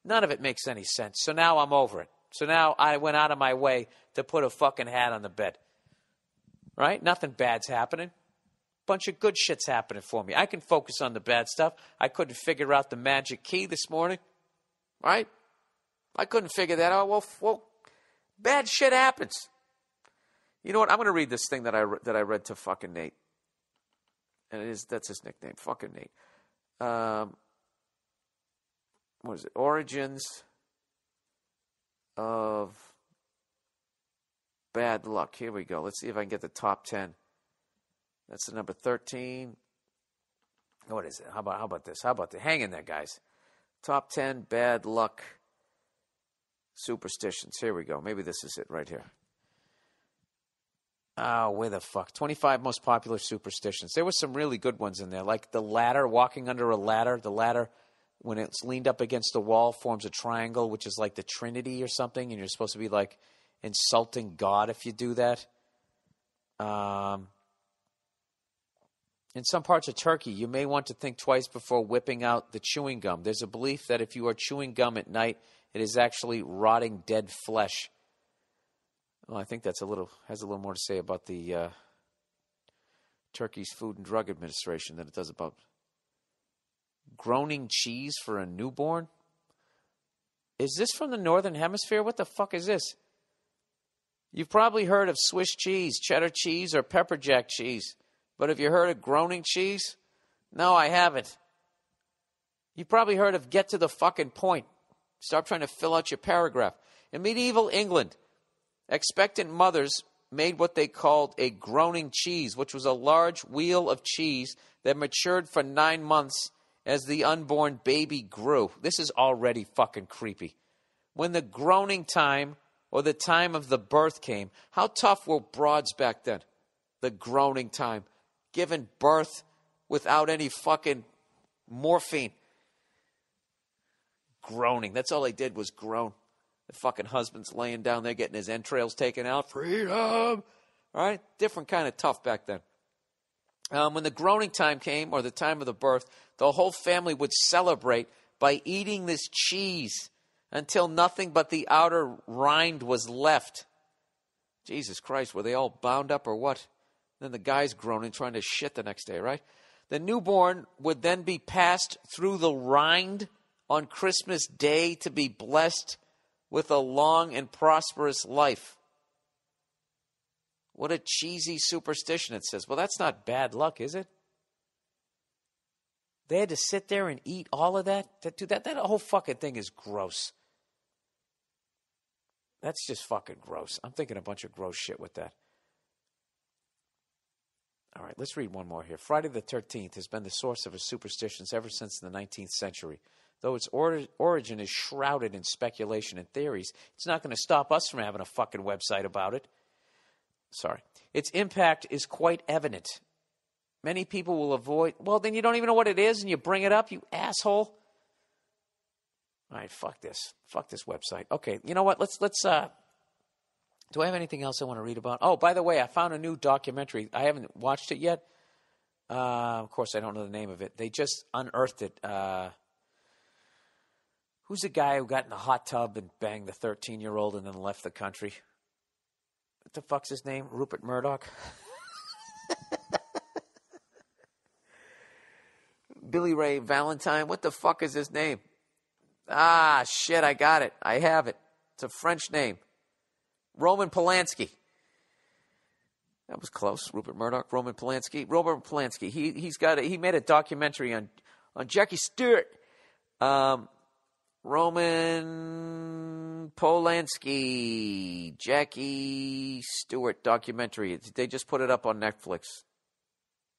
None of it makes any sense. So now I'm over it. So now I went out of my way to put a fucking hat on the bed. Right? Nothing bad's happening. Bunch of good shit's happening for me. I can focus on the bad stuff. I couldn't figure out the magic key this morning. Right? I couldn't figure that out. Well, well bad shit happens. You know what? I'm going to read this thing that I that I read to fucking Nate, and it is that's his nickname, fucking Nate. Um, what is it? Origins of bad luck. Here we go. Let's see if I can get the top 10. That's the number 13. What is it? How about how about this? How about the hang in there, guys? Top 10 bad luck superstitions. Here we go. Maybe this is it right here. Oh, where the fuck? 25 most popular superstitions. There were some really good ones in there, like the ladder, walking under a ladder. The ladder, when it's leaned up against the wall, forms a triangle, which is like the Trinity or something, and you're supposed to be like insulting God if you do that. Um, in some parts of Turkey, you may want to think twice before whipping out the chewing gum. There's a belief that if you are chewing gum at night, it is actually rotting dead flesh. Well, I think that's a little has a little more to say about the uh, Turkey's Food and Drug Administration than it does about groaning cheese for a newborn. Is this from the Northern Hemisphere? What the fuck is this? You've probably heard of Swiss cheese, cheddar cheese, or pepper jack cheese, but have you heard of groaning cheese? No, I haven't. You've probably heard of get to the fucking point. Stop trying to fill out your paragraph. In medieval England, expectant mothers made what they called a groaning cheese, which was a large wheel of cheese that matured for nine months as the unborn baby grew. This is already fucking creepy. When the groaning time or the time of the birth came, how tough were broads back then? The groaning time. Giving birth without any fucking morphine groaning. That's all they did was groan. The fucking husband's laying down there getting his entrails taken out. Freedom! All right? Different kind of tough back then. Um, when the groaning time came, or the time of the birth, the whole family would celebrate by eating this cheese until nothing but the outer rind was left. Jesus Christ, were they all bound up or what? Then the guy's groaning, trying to shit the next day, right? The newborn would then be passed through the rind on Christmas Day to be blessed with a long and prosperous life. What a cheesy superstition it says. Well, that's not bad luck, is it? They had to sit there and eat all of that? That, dude, that, that whole fucking thing is gross. That's just fucking gross. I'm thinking a bunch of gross shit with that. All right, let's read one more here. Friday the 13th has been the source of superstitions ever since the 19th century. Though its or- origin is shrouded in speculation and theories, it's not going to stop us from having a fucking website about it. Sorry. Its impact is quite evident. Many people will avoid, well, then you don't even know what it is and you bring it up, you asshole. All right, fuck this. Fuck this website. Okay, you know what? Let's, let's, uh, do I have anything else I want to read about? Oh, by the way, I found a new documentary. I haven't watched it yet. Uh, of course, I don't know the name of it. They just unearthed it. Uh, Who's the guy who got in the hot tub and banged the 13 year old and then left the country? What the fuck's his name? Rupert Murdoch? Billy Ray Valentine. What the fuck is his name? Ah, shit, I got it. I have it. It's a French name. Roman Polanski. That was close. Rupert Murdoch, Roman Polanski. Roman Polanski. He he's got a, he made a documentary on on Jackie Stewart. Um, Roman Polanski, Jackie Stewart documentary. They just put it up on Netflix.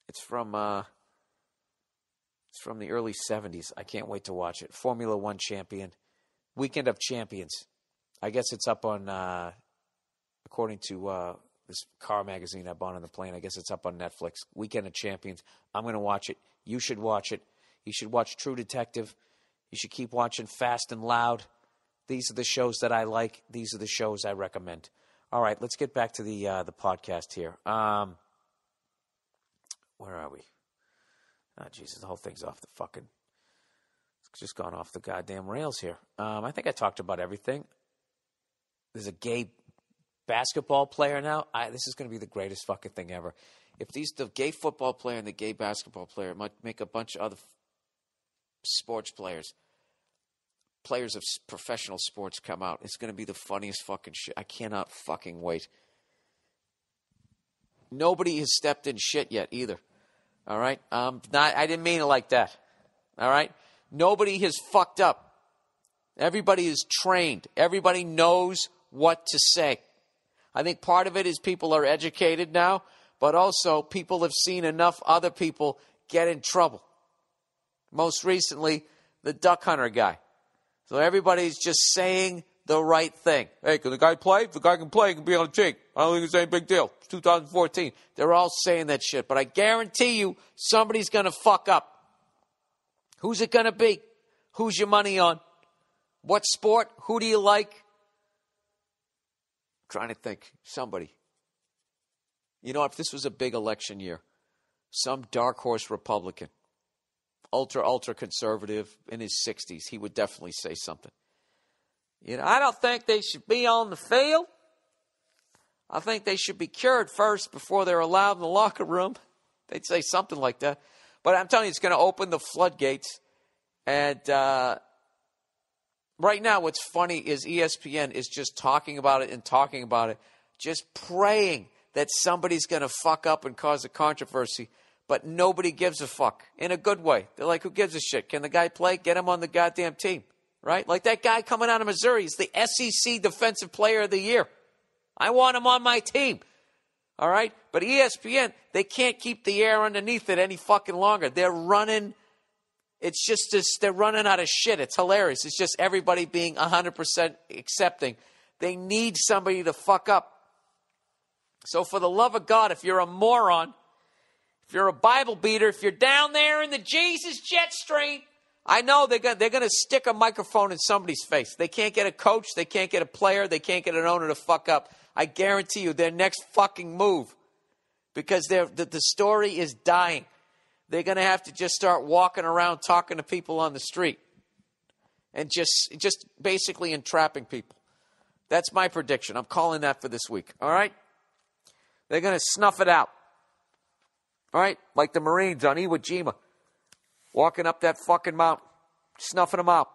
It's from uh, it's from the early '70s. I can't wait to watch it. Formula One champion, Weekend of Champions. I guess it's up on, uh, according to uh, this car magazine I bought on the plane. I guess it's up on Netflix. Weekend of Champions. I'm going to watch it. You should watch it. You should watch True Detective. You should keep watching Fast and Loud. These are the shows that I like. These are the shows I recommend. All right, let's get back to the uh, the podcast here. Um, where are we? Oh, Jesus, the whole thing's off the fucking. It's just gone off the goddamn rails here. Um, I think I talked about everything. There's a gay basketball player now. I, this is going to be the greatest fucking thing ever. If these the gay football player and the gay basketball player might make a bunch of other sports players, players of professional sports come out. It's going to be the funniest fucking shit. I cannot fucking wait. Nobody has stepped in shit yet either. All right? Um, not, I didn't mean it like that. All right? Nobody has fucked up. Everybody is trained. Everybody knows what to say. I think part of it is people are educated now, but also people have seen enough other people get in trouble. Most recently, the duck hunter guy. So everybody's just saying the right thing. Hey, can the guy play? If the guy can play, he can be on the team. I don't think it's any big deal. It's 2014. They're all saying that shit. But I guarantee you, somebody's going to fuck up. Who's it going to be? Who's your money on? What sport? Who do you like? Trying to think. Somebody. You know, if this was a big election year, some dark horse Republican, ultra, ultra conservative in his 60s, he would definitely say something. You know, I don't think they should be on the field. I think they should be cured first before they're allowed in the locker room. They'd say something like that. But I'm telling you, it's going to open the floodgates. And uh, right now, what's funny is ESPN is just talking about it and talking about it, just praying that somebody's going to fuck up and cause a controversy. But nobody gives a fuck in a good way. They're like, who gives a shit? Can the guy play? Get him on the goddamn team right? Like that guy coming out of Missouri is the SEC Defensive Player of the Year. I want him on my team. All right? But ESPN, they can't keep the air underneath it any fucking longer. They're running. It's just this, they're running out of shit. It's hilarious. It's just everybody being 100% accepting. They need somebody to fuck up. So, for the love of God, if you're a moron, if you're a Bible beater, if you're down there in the Jesus jet stream, I know they're going to stick a microphone in somebody's face. They can't get a coach, they can't get a player, they can't get an owner to fuck up. I guarantee you, their next fucking move, because the, the story is dying, they're going to have to just start walking around talking to people on the street and just, just basically entrapping people. That's my prediction. I'm calling that for this week. All right? They're going to snuff it out. All right? Like the Marines on Iwo Jima walking up that fucking mountain, snuffing them out.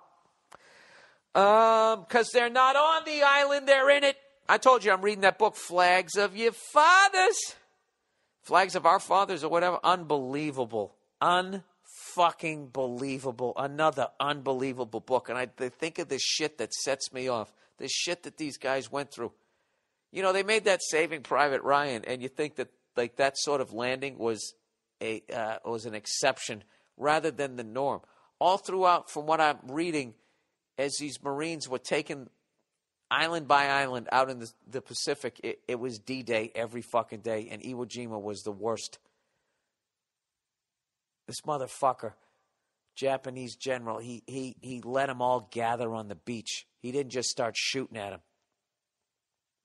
Um, because they're not on the island, they're in it. I told you I'm reading that book, Flags of Your Fathers. Flags of Our Fathers or whatever. Unbelievable. Unfucking believable. Another unbelievable book. And I think of this shit that sets me off. This shit that these guys went through. You know, they made that Saving Private Ryan, and you think that like that sort of landing was a uh, was an exception rather than the norm. All throughout, from what I'm reading, as these Marines were taken island by island out in the, the Pacific, it, it was D Day every fucking day, and Iwo Jima was the worst. This motherfucker, Japanese general, he, he, he let them all gather on the beach. He didn't just start shooting at them.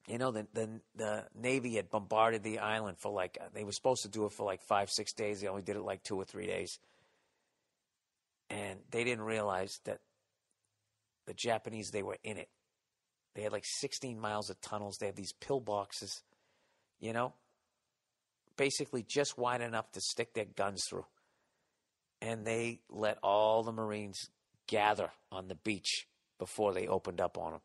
You know, the, the, the Navy had bombarded the island for like, they were supposed to do it for like five, six days. They only did it like two or three days and they didn't realize that the Japanese they were in it. They had like 16 miles of tunnels. They had these pillboxes, you know, basically just wide enough to stick their guns through. And they let all the Marines gather on the beach before they opened up on them.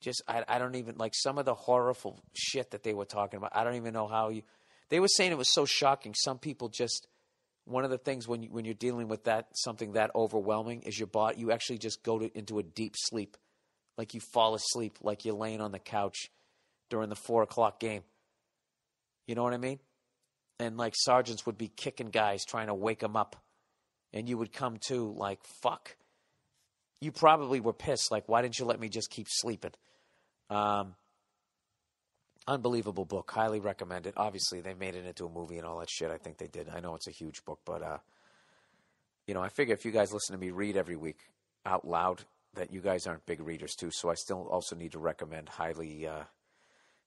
Just, I, I don't even, like some of the horrible shit that they were talking about. I don't even know how you, they were saying it was so shocking. Some people just, one of the things when you, when you're dealing with that something that overwhelming is your body. You actually just go to, into a deep sleep, like you fall asleep, like you're laying on the couch during the four o'clock game. You know what I mean? And like sergeants would be kicking guys trying to wake them up, and you would come to like fuck. You probably were pissed. Like, why didn't you let me just keep sleeping? Um, unbelievable book. Highly recommend it. Obviously, they made it into a movie and all that shit. I think they did. I know it's a huge book, but uh, you know, I figure if you guys listen to me read every week out loud, that you guys aren't big readers too. So I still also need to recommend highly uh,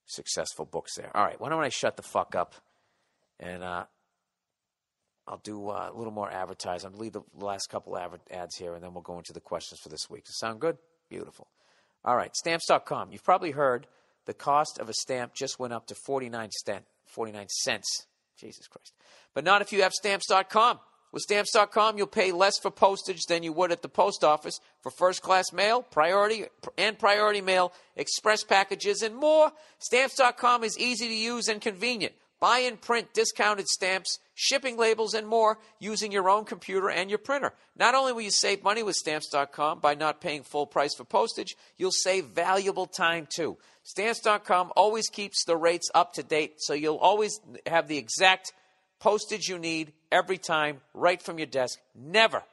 successful books there. All right, why don't I shut the fuck up and uh, I'll do uh, a little more advertising. I'll leave the last couple ads here, and then we'll go into the questions for this week. Does sound good? Beautiful. All right, stamps.com. You've probably heard the cost of a stamp just went up to 49, cent, 49 cents. Jesus Christ. But not if you have stamps.com. With stamps.com, you'll pay less for postage than you would at the post office for first class mail, priority and priority mail, express packages, and more. Stamps.com is easy to use and convenient. Buy and print discounted stamps, shipping labels, and more using your own computer and your printer. Not only will you save money with stamps.com by not paying full price for postage, you'll save valuable time too. Stamps.com always keeps the rates up to date, so you'll always have the exact postage you need every time right from your desk. Never,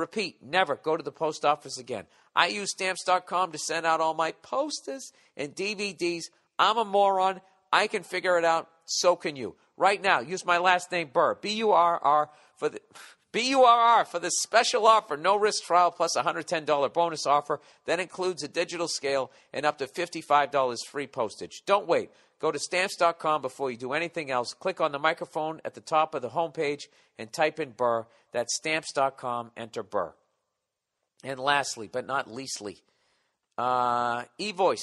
repeat, never go to the post office again. I use stamps.com to send out all my posters and DVDs. I'm a moron. I can figure it out. So can you. Right now, use my last name Burr, B U R R for the B U R R for the special offer, no risk trial plus a $110 bonus offer that includes a digital scale and up to $55 free postage. Don't wait. Go to stamps.com before you do anything else. Click on the microphone at the top of the homepage and type in Burr. That's stamps.com. Enter Burr. And lastly, but not leastly, uh, eVoice.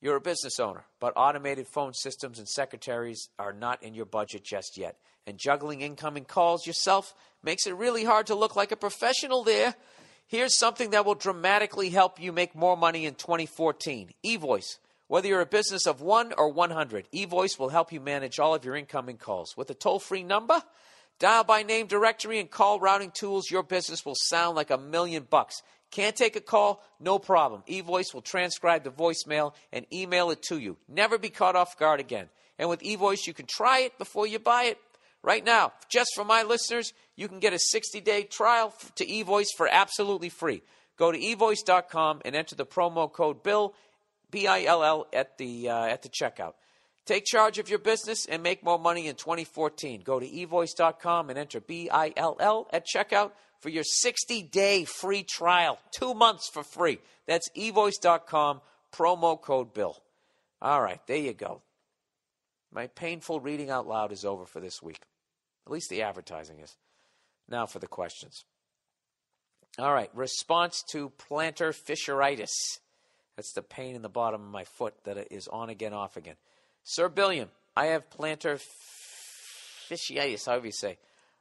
You're a business owner, but automated phone systems and secretaries are not in your budget just yet. And juggling incoming calls yourself makes it really hard to look like a professional there. Here's something that will dramatically help you make more money in 2014 eVoice. Whether you're a business of 1 or 100, eVoice will help you manage all of your incoming calls. With a toll free number, dial by name directory, and call routing tools, your business will sound like a million bucks. Can't take a call? No problem. eVoice will transcribe the voicemail and email it to you. Never be caught off guard again. And with eVoice, you can try it before you buy it. Right now, just for my listeners, you can get a 60 day trial to eVoice for absolutely free. Go to eVoice.com and enter the promo code BILL, B I L L, at the, uh, at the checkout. Take charge of your business and make more money in 2014. Go to eVoice.com and enter B I L L at checkout for your 60 day free trial. Two months for free. That's evoice.com, promo code BILL. All right, there you go. My painful reading out loud is over for this week. At least the advertising is. Now for the questions. All right, response to plantar fasciitis. That's the pain in the bottom of my foot that is on again, off again. Sir Billiam, I have plantar fasciitis, however you say.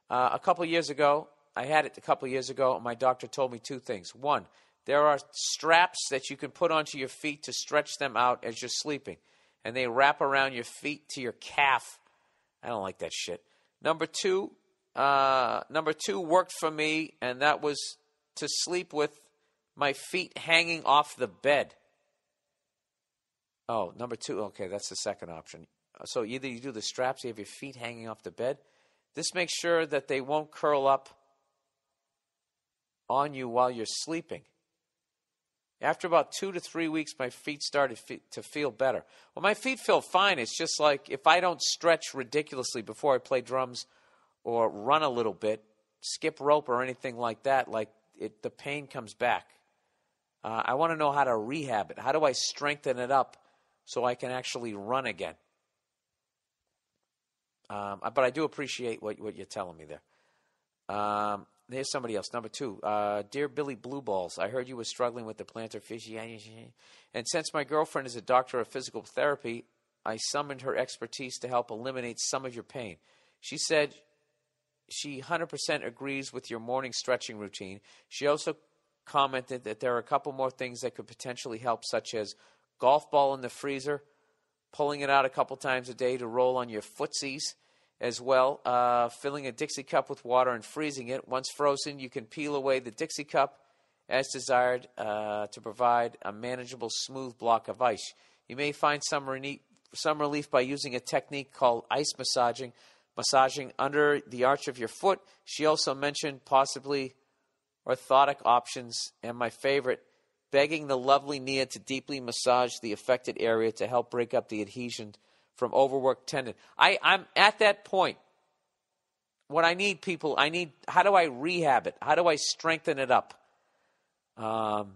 Uh, a couple years ago, I had it a couple years ago, and my doctor told me two things. One, there are straps that you can put onto your feet to stretch them out as you're sleeping, and they wrap around your feet to your calf. I don't like that shit. Number two, uh, number two worked for me, and that was to sleep with my feet hanging off the bed. Oh, number two. Okay, that's the second option. So either you do the straps, you have your feet hanging off the bed. This makes sure that they won't curl up on you while you're sleeping. After about two to three weeks, my feet started to feel better. Well, my feet feel fine. It's just like if I don't stretch ridiculously before I play drums or run a little bit, skip rope or anything like that, like it, the pain comes back. Uh, I want to know how to rehab it. How do I strengthen it up so I can actually run again? Um, but I do appreciate what, what you're telling me there. Um, Here's somebody else. Number two, uh, dear Billy Blue Balls, I heard you were struggling with the plantar fasciitis, and since my girlfriend is a doctor of physical therapy, I summoned her expertise to help eliminate some of your pain. She said she 100% agrees with your morning stretching routine. She also commented that there are a couple more things that could potentially help, such as golf ball in the freezer, pulling it out a couple times a day to roll on your footsies as well, uh, filling a Dixie cup with water and freezing it. Once frozen, you can peel away the Dixie cup as desired uh, to provide a manageable, smooth block of ice. You may find some, re- some relief by using a technique called ice massaging, massaging under the arch of your foot. She also mentioned possibly orthotic options, and my favorite, begging the lovely Nia to deeply massage the affected area to help break up the adhesion from overworked tendon. I, I'm at that point. What I need, people, I need, how do I rehab it? How do I strengthen it up? Um,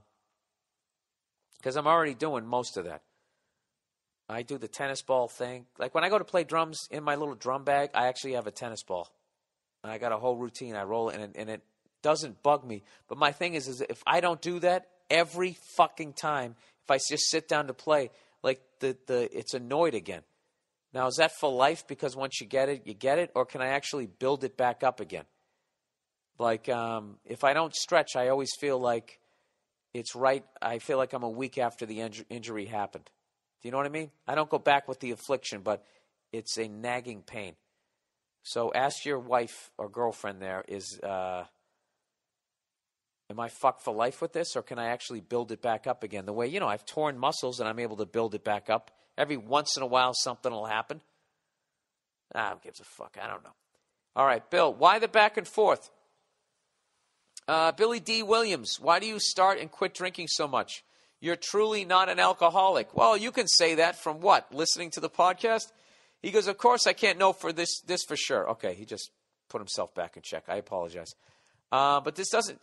because I'm already doing most of that. I do the tennis ball thing. Like when I go to play drums in my little drum bag, I actually have a tennis ball. And I got a whole routine. I roll it and, it, and it doesn't bug me. But my thing is, is if I don't do that every fucking time, if I just sit down to play, like the, the it's annoyed again. Now, is that for life because once you get it, you get it? Or can I actually build it back up again? Like, um, if I don't stretch, I always feel like it's right. I feel like I'm a week after the injury happened. Do you know what I mean? I don't go back with the affliction, but it's a nagging pain. So ask your wife or girlfriend there is uh, am I fucked for life with this or can I actually build it back up again? The way, you know, I've torn muscles and I'm able to build it back up. Every once in a while something will happen. Ah, who gives a fuck? I don't know. All right, Bill, why the back and forth? Uh, Billy D. Williams, why do you start and quit drinking so much? You're truly not an alcoholic. Well, you can say that from what? Listening to the podcast? He goes, Of course, I can't know for this, this for sure. Okay, he just put himself back in check. I apologize. Uh, but this doesn't,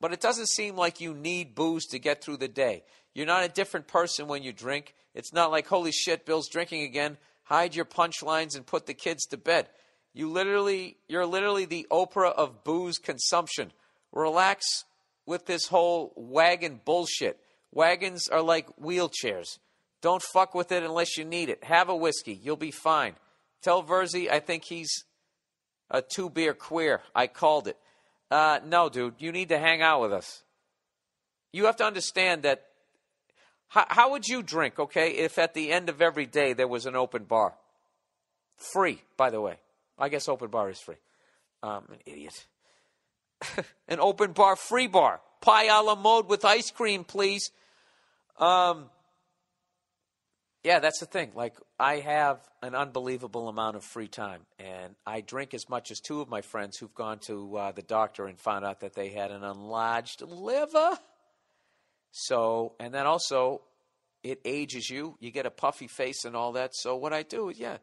but it doesn't seem like you need booze to get through the day. You're not a different person when you drink. It's not like, holy shit, Bill's drinking again. Hide your punchlines and put the kids to bed. You literally, you're literally the Oprah of booze consumption. Relax with this whole wagon bullshit. Wagons are like wheelchairs. Don't fuck with it unless you need it. Have a whiskey. You'll be fine. Tell Virzi I think he's a two beer queer. I called it. Uh, no, dude, you need to hang out with us. You have to understand that. How, how would you drink, okay, if at the end of every day there was an open bar? Free, by the way. I guess open bar is free. I'm an idiot. an open bar, free bar. Pie a la mode with ice cream, please. Um, yeah, that's the thing. Like, I have an unbelievable amount of free time, and I drink as much as two of my friends who've gone to uh, the doctor and found out that they had an enlarged liver. So, and then also, it ages you. You get a puffy face and all that. So, what I do is, yeah,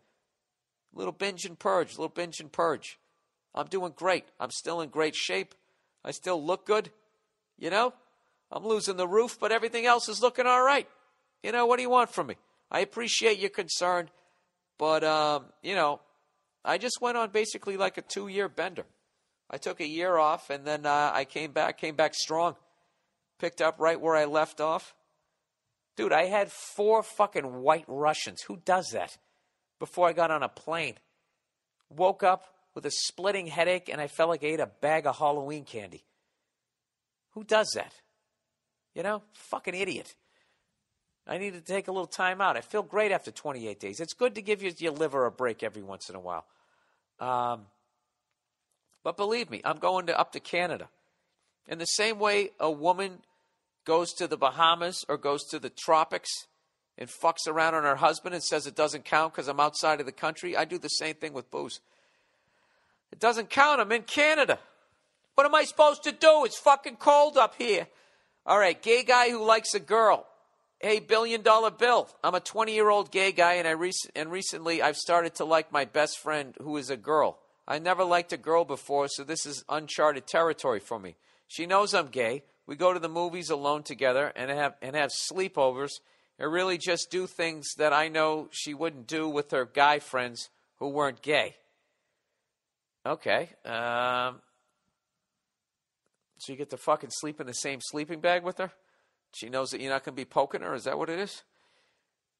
little binge and purge, little binge and purge. I'm doing great. I'm still in great shape. I still look good. You know, I'm losing the roof, but everything else is looking all right. You know, what do you want from me? I appreciate your concern, but um, you know, I just went on basically like a two-year bender. I took a year off, and then uh, I came back, came back strong, picked up right where I left off. Dude, I had four fucking white Russians. Who does that? Before I got on a plane, woke up with a splitting headache, and I felt like I ate a bag of Halloween candy. Who does that? You know, fucking idiot. I need to take a little time out. I feel great after 28 days. It's good to give your, your liver a break every once in a while. Um, but believe me, I'm going to, up to Canada. In the same way a woman goes to the Bahamas or goes to the tropics and fucks around on her husband and says it doesn't count because I'm outside of the country, I do the same thing with booze. It doesn't count. I'm in Canada. What am I supposed to do? It's fucking cold up here. All right, gay guy who likes a girl. Hey, billion dollar bill. I'm a 20 year old gay guy, and I rec- and recently I've started to like my best friend who is a girl. I never liked a girl before, so this is uncharted territory for me. She knows I'm gay. We go to the movies alone together and have and have sleepovers and really just do things that I know she wouldn't do with her guy friends who weren't gay. Okay. Um, so you get to fucking sleep in the same sleeping bag with her? She knows that you're not going to be poking her. Is that what it is?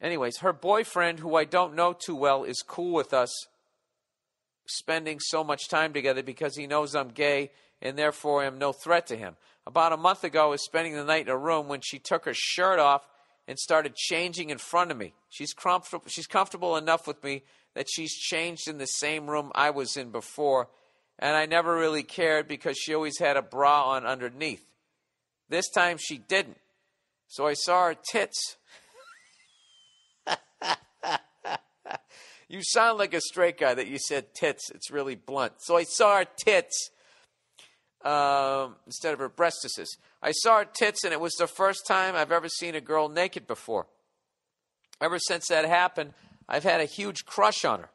Anyways, her boyfriend, who I don't know too well, is cool with us spending so much time together because he knows I'm gay and therefore am no threat to him. About a month ago, I was spending the night in a room when she took her shirt off and started changing in front of me. She's comfortable, she's comfortable enough with me that she's changed in the same room I was in before, and I never really cared because she always had a bra on underneath. This time she didn't. So I saw her tits. you sound like a straight guy that you said tits. It's really blunt. So I saw her tits um, instead of her breastises. I saw her tits, and it was the first time I've ever seen a girl naked before. Ever since that happened, I've had a huge crush on her,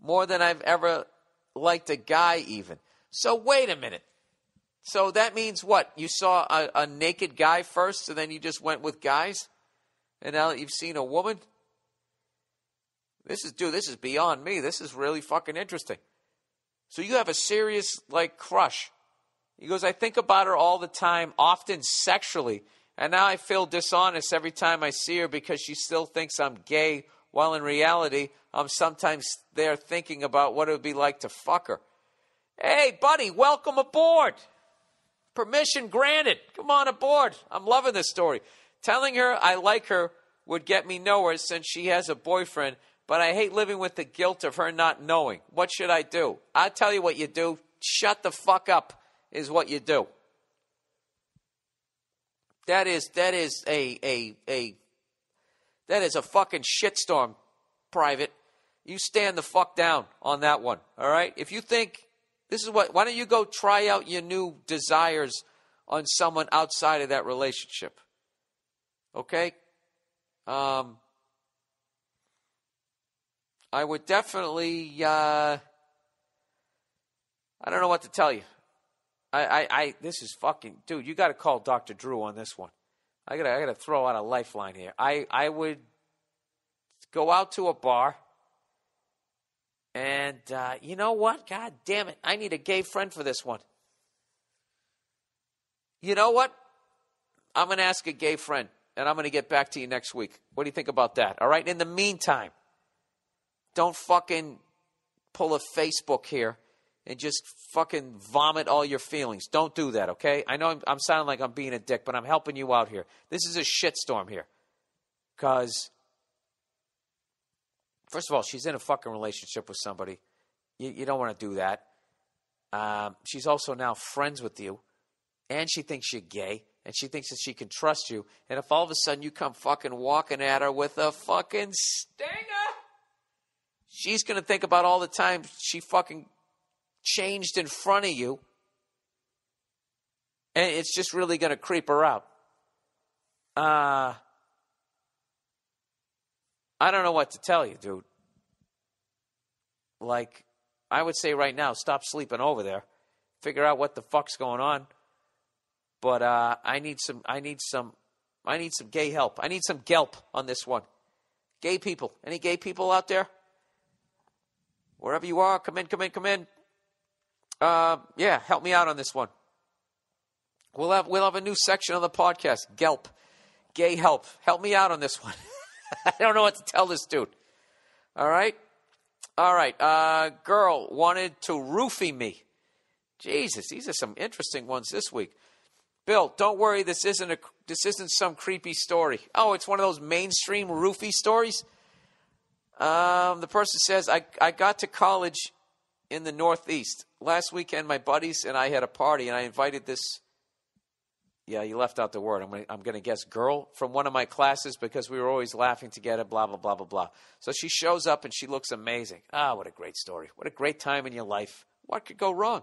more than I've ever liked a guy, even. So wait a minute. So that means what? You saw a, a naked guy first, and then you just went with guys, and now that you've seen a woman. This is, dude. This is beyond me. This is really fucking interesting. So you have a serious like crush. He goes, I think about her all the time, often sexually, and now I feel dishonest every time I see her because she still thinks I'm gay, while in reality, I'm sometimes there thinking about what it would be like to fuck her. Hey, buddy, welcome aboard. Permission granted. Come on aboard. I'm loving this story. Telling her I like her would get me nowhere since she has a boyfriend, but I hate living with the guilt of her not knowing. What should I do? i tell you what you do. Shut the fuck up, is what you do. That is that is a a a that is a fucking shitstorm, private. You stand the fuck down on that one. All right? If you think this is what why don't you go try out your new desires on someone outside of that relationship? Okay? Um I would definitely uh I don't know what to tell you. I, I, I this is fucking dude. You got to call Doctor Drew on this one. I gotta, I gotta throw out a lifeline here. I, I would go out to a bar, and uh, you know what? God damn it! I need a gay friend for this one. You know what? I'm gonna ask a gay friend, and I'm gonna get back to you next week. What do you think about that? All right. In the meantime, don't fucking pull a Facebook here and just fucking vomit all your feelings. Don't do that, okay? I know I'm, I'm sounding like I'm being a dick, but I'm helping you out here. This is a shitstorm here. Because, first of all, she's in a fucking relationship with somebody. You, you don't want to do that. Um, she's also now friends with you, and she thinks you're gay, and she thinks that she can trust you. And if all of a sudden you come fucking walking at her with a fucking stinger, she's going to think about all the time she fucking changed in front of you, and it's just really going to creep her out. Uh, I don't know what to tell you, dude. Like, I would say right now, stop sleeping over there. Figure out what the fuck's going on. But uh, I need some. I need some. I need some gay help. I need some gelp on this one. Gay people. Any gay people out there? Wherever you are, come in, come in, come in. Uh, yeah, help me out on this one. We'll have we'll have a new section on the podcast. Gelp, gay help. Help me out on this one. I don't know what to tell this dude. All right, all right. Uh, girl wanted to roofie me. Jesus, these are some interesting ones this week. Bill, don't worry. This isn't a this isn't some creepy story. Oh, it's one of those mainstream roofie stories. Um, the person says, I, I got to college in the Northeast. Last weekend, my buddies and I had a party, and I invited this. Yeah, you left out the word. I'm going I'm to guess girl from one of my classes because we were always laughing together, blah, blah, blah, blah, blah. So she shows up and she looks amazing. Ah, what a great story. What a great time in your life. What could go wrong?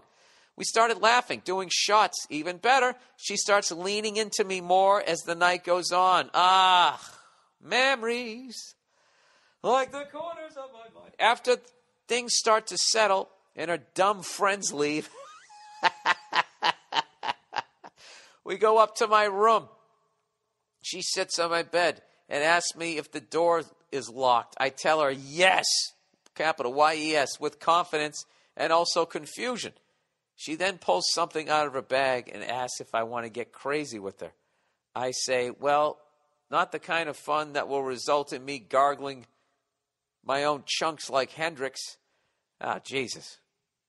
We started laughing, doing shots. Even better, she starts leaning into me more as the night goes on. Ah, memories like the corners of my mind. After things start to settle, and her dumb friends leave. we go up to my room. She sits on my bed and asks me if the door is locked. I tell her yes, capital Y E S, with confidence and also confusion. She then pulls something out of her bag and asks if I want to get crazy with her. I say, well, not the kind of fun that will result in me gargling my own chunks like Hendrix. Ah, Jesus.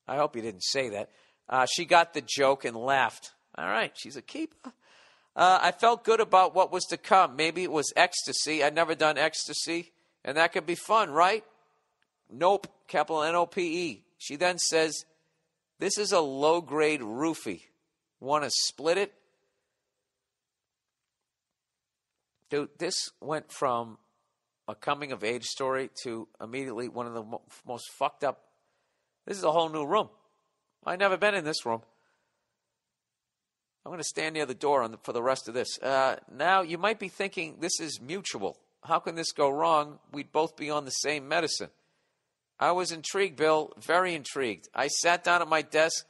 I hope you didn't say that. Uh, she got the joke and laughed. All right, she's a keeper. Uh, I felt good about what was to come. Maybe it was ecstasy. I'd never done ecstasy, and that could be fun, right? Nope, capital N O P E. She then says, This is a low grade roofie. Want to split it? Dude, this went from a coming of age story to immediately one of the mo- most fucked up this is a whole new room. I've never been in this room. I'm going to stand near the door the, for the rest of this. Uh, now, you might be thinking this is mutual. How can this go wrong? We'd both be on the same medicine. I was intrigued, Bill, very intrigued. I sat down at my desk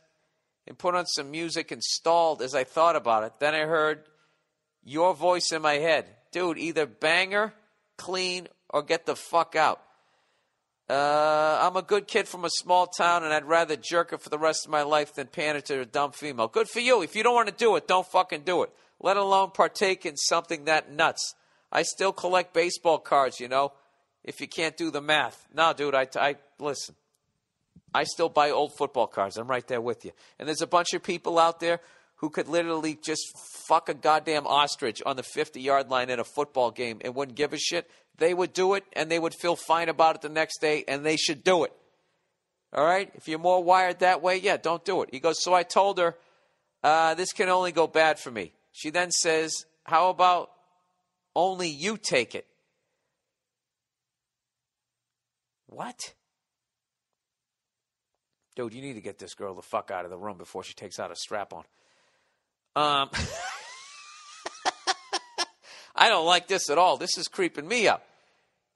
and put on some music and stalled as I thought about it. Then I heard your voice in my head. Dude, either banger, clean, or get the fuck out. Uh, I'm a good kid from a small town, and I'd rather jerk it for the rest of my life than pander to a dumb female. Good for you. If you don't want to do it, don't fucking do it. Let alone partake in something that nuts. I still collect baseball cards, you know. If you can't do the math, no, dude. I, I listen. I still buy old football cards. I'm right there with you. And there's a bunch of people out there who could literally just fuck a goddamn ostrich on the 50 yard line in a football game and wouldn't give a shit, they would do it and they would feel fine about it the next day and they should do it. All right? If you're more wired that way, yeah, don't do it. He goes, So I told her, uh, this can only go bad for me. She then says, How about only you take it? What? Dude, you need to get this girl the fuck out of the room before she takes out a strap on. Um, I don't like this at all. This is creeping me up.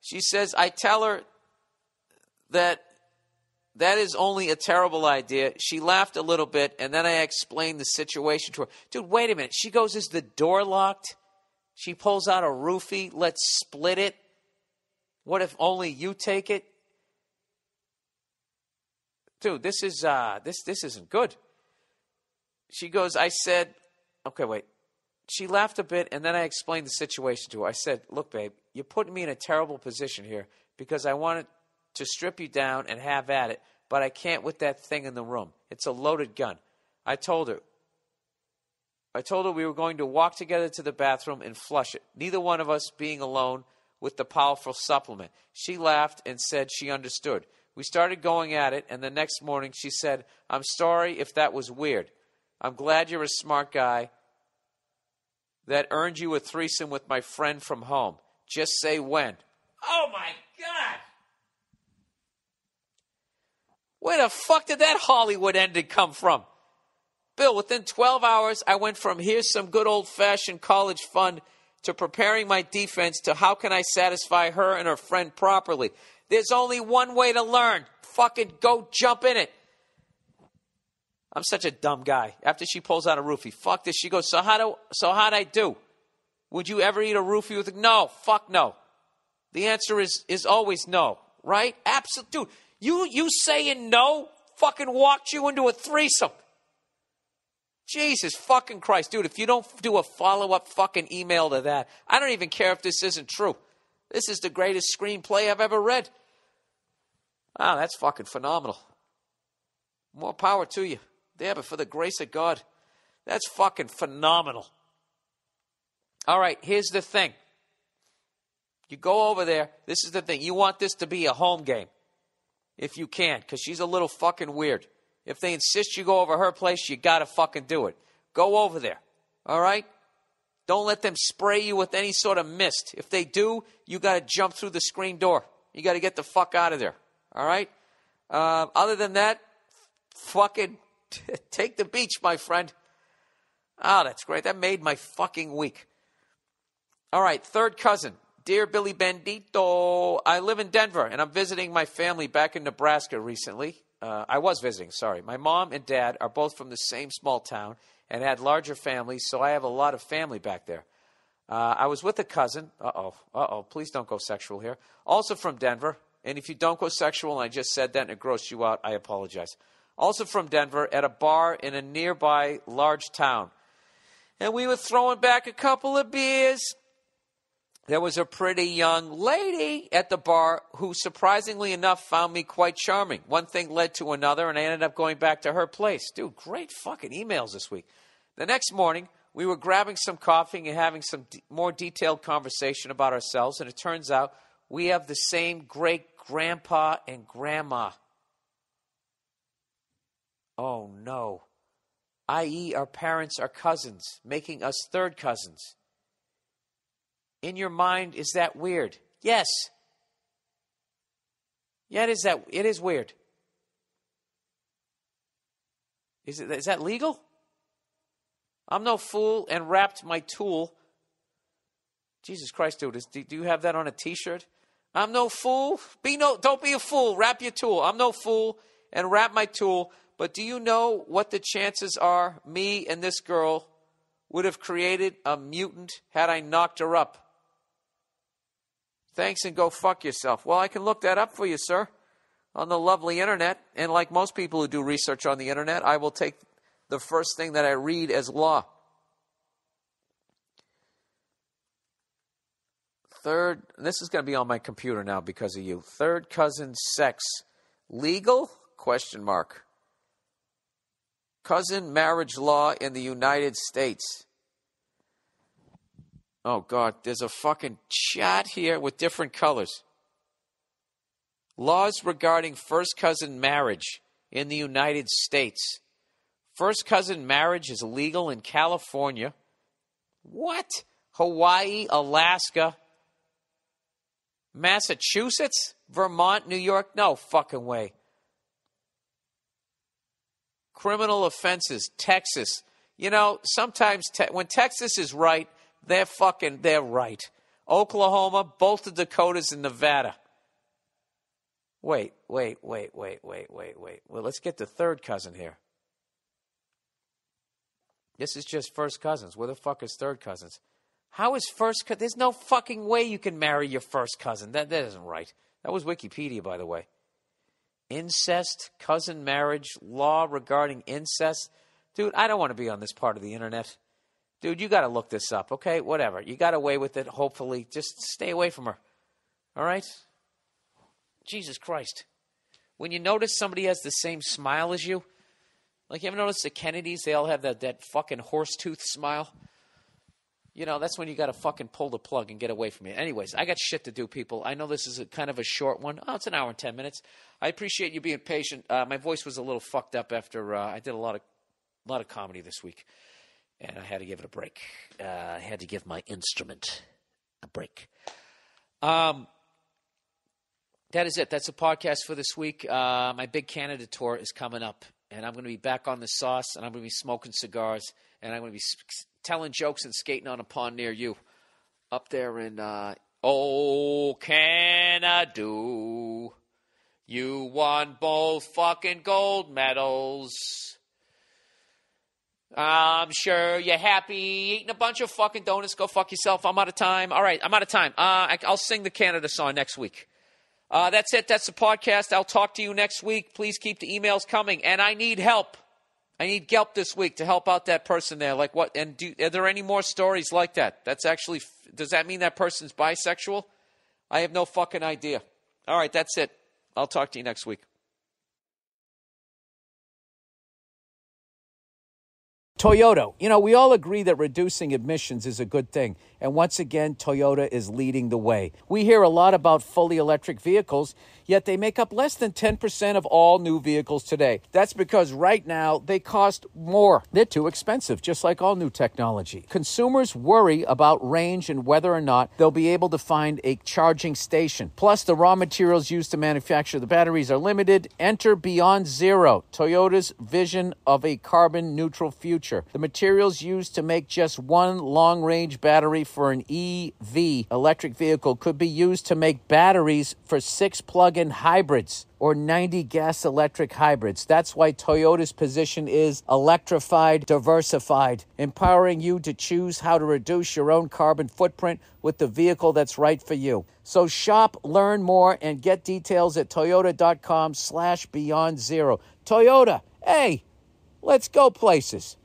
She says, I tell her that that is only a terrible idea. She laughed a little bit, and then I explained the situation to her. Dude, wait a minute. She goes, Is the door locked? She pulls out a roofie. Let's split it. What if only you take it? Dude, this is uh this this isn't good. She goes, I said, okay, wait. She laughed a bit and then I explained the situation to her. I said, Look, babe, you're putting me in a terrible position here because I wanted to strip you down and have at it, but I can't with that thing in the room. It's a loaded gun. I told her. I told her we were going to walk together to the bathroom and flush it, neither one of us being alone with the powerful supplement. She laughed and said she understood. We started going at it, and the next morning she said, I'm sorry if that was weird. I'm glad you're a smart guy that earned you a threesome with my friend from home. Just say when. Oh my God! Where the fuck did that Hollywood ending come from? Bill, within 12 hours, I went from here's some good old fashioned college fun to preparing my defense to how can I satisfy her and her friend properly. There's only one way to learn. Fucking go jump in it. I'm such a dumb guy. After she pulls out a roofie, fuck this. She goes, so how do so how'd I do? Would you ever eat a roofie with no? Fuck no. The answer is is always no, right? Absolute dude. You you saying no fucking walked you into a threesome. Jesus fucking Christ, dude, if you don't do a follow up fucking email to that, I don't even care if this isn't true. This is the greatest screenplay I've ever read. Wow, that's fucking phenomenal. More power to you. There, but for the grace of God, that's fucking phenomenal. All right, here's the thing. You go over there. This is the thing. You want this to be a home game if you can, because she's a little fucking weird. If they insist you go over her place, you got to fucking do it. Go over there. All right? Don't let them spray you with any sort of mist. If they do, you got to jump through the screen door. You got to get the fuck out of there. All right? Uh, other than that, fucking take the beach, my friend. Oh, that's great. That made my fucking week. All right, third cousin. Dear Billy Bendito, I live in Denver and I'm visiting my family back in Nebraska recently. Uh, I was visiting, sorry. My mom and dad are both from the same small town and had larger families, so I have a lot of family back there. Uh, I was with a cousin. Uh oh, uh oh, please don't go sexual here. Also from Denver. And if you don't go sexual and I just said that and it grossed you out, I apologize. Also from Denver at a bar in a nearby large town. And we were throwing back a couple of beers there was a pretty young lady at the bar who, surprisingly enough, found me quite charming. One thing led to another, and I ended up going back to her place. Dude, great fucking emails this week. The next morning, we were grabbing some coffee and having some d- more detailed conversation about ourselves, and it turns out we have the same great grandpa and grandma. Oh no. I.e., our parents are cousins, making us third cousins in your mind, is that weird? Yes. Yeah, it is that it is weird. Is it is that legal? I'm no fool and wrapped my tool. Jesus Christ, dude, is, do, do you have that on a T-shirt? I'm no fool. Be no, don't be a fool. Wrap your tool. I'm no fool and wrap my tool. But do you know what the chances are? Me and this girl would have created a mutant had I knocked her up. Thanks and go fuck yourself. Well, I can look that up for you, sir, on the lovely internet. And like most people who do research on the internet, I will take the first thing that I read as law. Third, this is going to be on my computer now because of you. Third cousin sex legal? Question mark. Cousin marriage law in the United States. Oh, God, there's a fucking chat here with different colors. Laws regarding first cousin marriage in the United States. First cousin marriage is legal in California. What? Hawaii, Alaska, Massachusetts, Vermont, New York? No fucking way. Criminal offenses, Texas. You know, sometimes te- when Texas is right, they're fucking, they're right. Oklahoma, both the Dakotas, and Nevada. Wait, wait, wait, wait, wait, wait, wait. Well, let's get the third cousin here. This is just first cousins. Where the fuck is third cousins? How is first cousin? There's no fucking way you can marry your first cousin. That, that isn't right. That was Wikipedia, by the way. Incest, cousin marriage, law regarding incest. Dude, I don't want to be on this part of the internet. Dude, you got to look this up, okay? Whatever. You got away with it, hopefully. Just stay away from her. All right? Jesus Christ. When you notice somebody has the same smile as you, like you ever notice the Kennedys, they all have that, that fucking horse tooth smile? You know, that's when you got to fucking pull the plug and get away from me. Anyways, I got shit to do, people. I know this is a kind of a short one. Oh, it's an hour and 10 minutes. I appreciate you being patient. Uh, my voice was a little fucked up after uh, I did a lot of, a lot of comedy this week, and I had to give it a break. Uh, I had to give my instrument a break. Um, that is it. That's the podcast for this week. Uh, my big Canada tour is coming up, and I'm going to be back on the sauce, and I'm going to be smoking cigars, and I'm going to be telling jokes and skating on a pond near you, up there in uh, Oh Canada. You won both fucking gold medals. I'm sure you're happy eating a bunch of fucking donuts. Go fuck yourself. I'm out of time. All right, I'm out of time. Uh, I, will sing the Canada song next week. Uh, that's it. That's the podcast. I'll talk to you next week. Please keep the emails coming. And I need help. I need help this week to help out that person there. Like what? And do, are there any more stories like that? That's actually. Does that mean that person's bisexual? I have no fucking idea. All right, that's it. I'll talk to you next week. Toyota. You know, we all agree that reducing emissions is a good thing. And once again, Toyota is leading the way. We hear a lot about fully electric vehicles yet they make up less than 10% of all new vehicles today. That's because right now they cost more. They're too expensive, just like all new technology. Consumers worry about range and whether or not they'll be able to find a charging station. Plus, the raw materials used to manufacture the batteries are limited. Enter Beyond Zero, Toyota's vision of a carbon neutral future. The materials used to make just one long range battery for an EV electric vehicle could be used to make batteries for six plug in hybrids or 90 gas electric hybrids. That's why Toyota's position is electrified, diversified, empowering you to choose how to reduce your own carbon footprint with the vehicle that's right for you. So shop, learn more, and get details at toyota.com slash beyond zero. Toyota, hey, let's go places.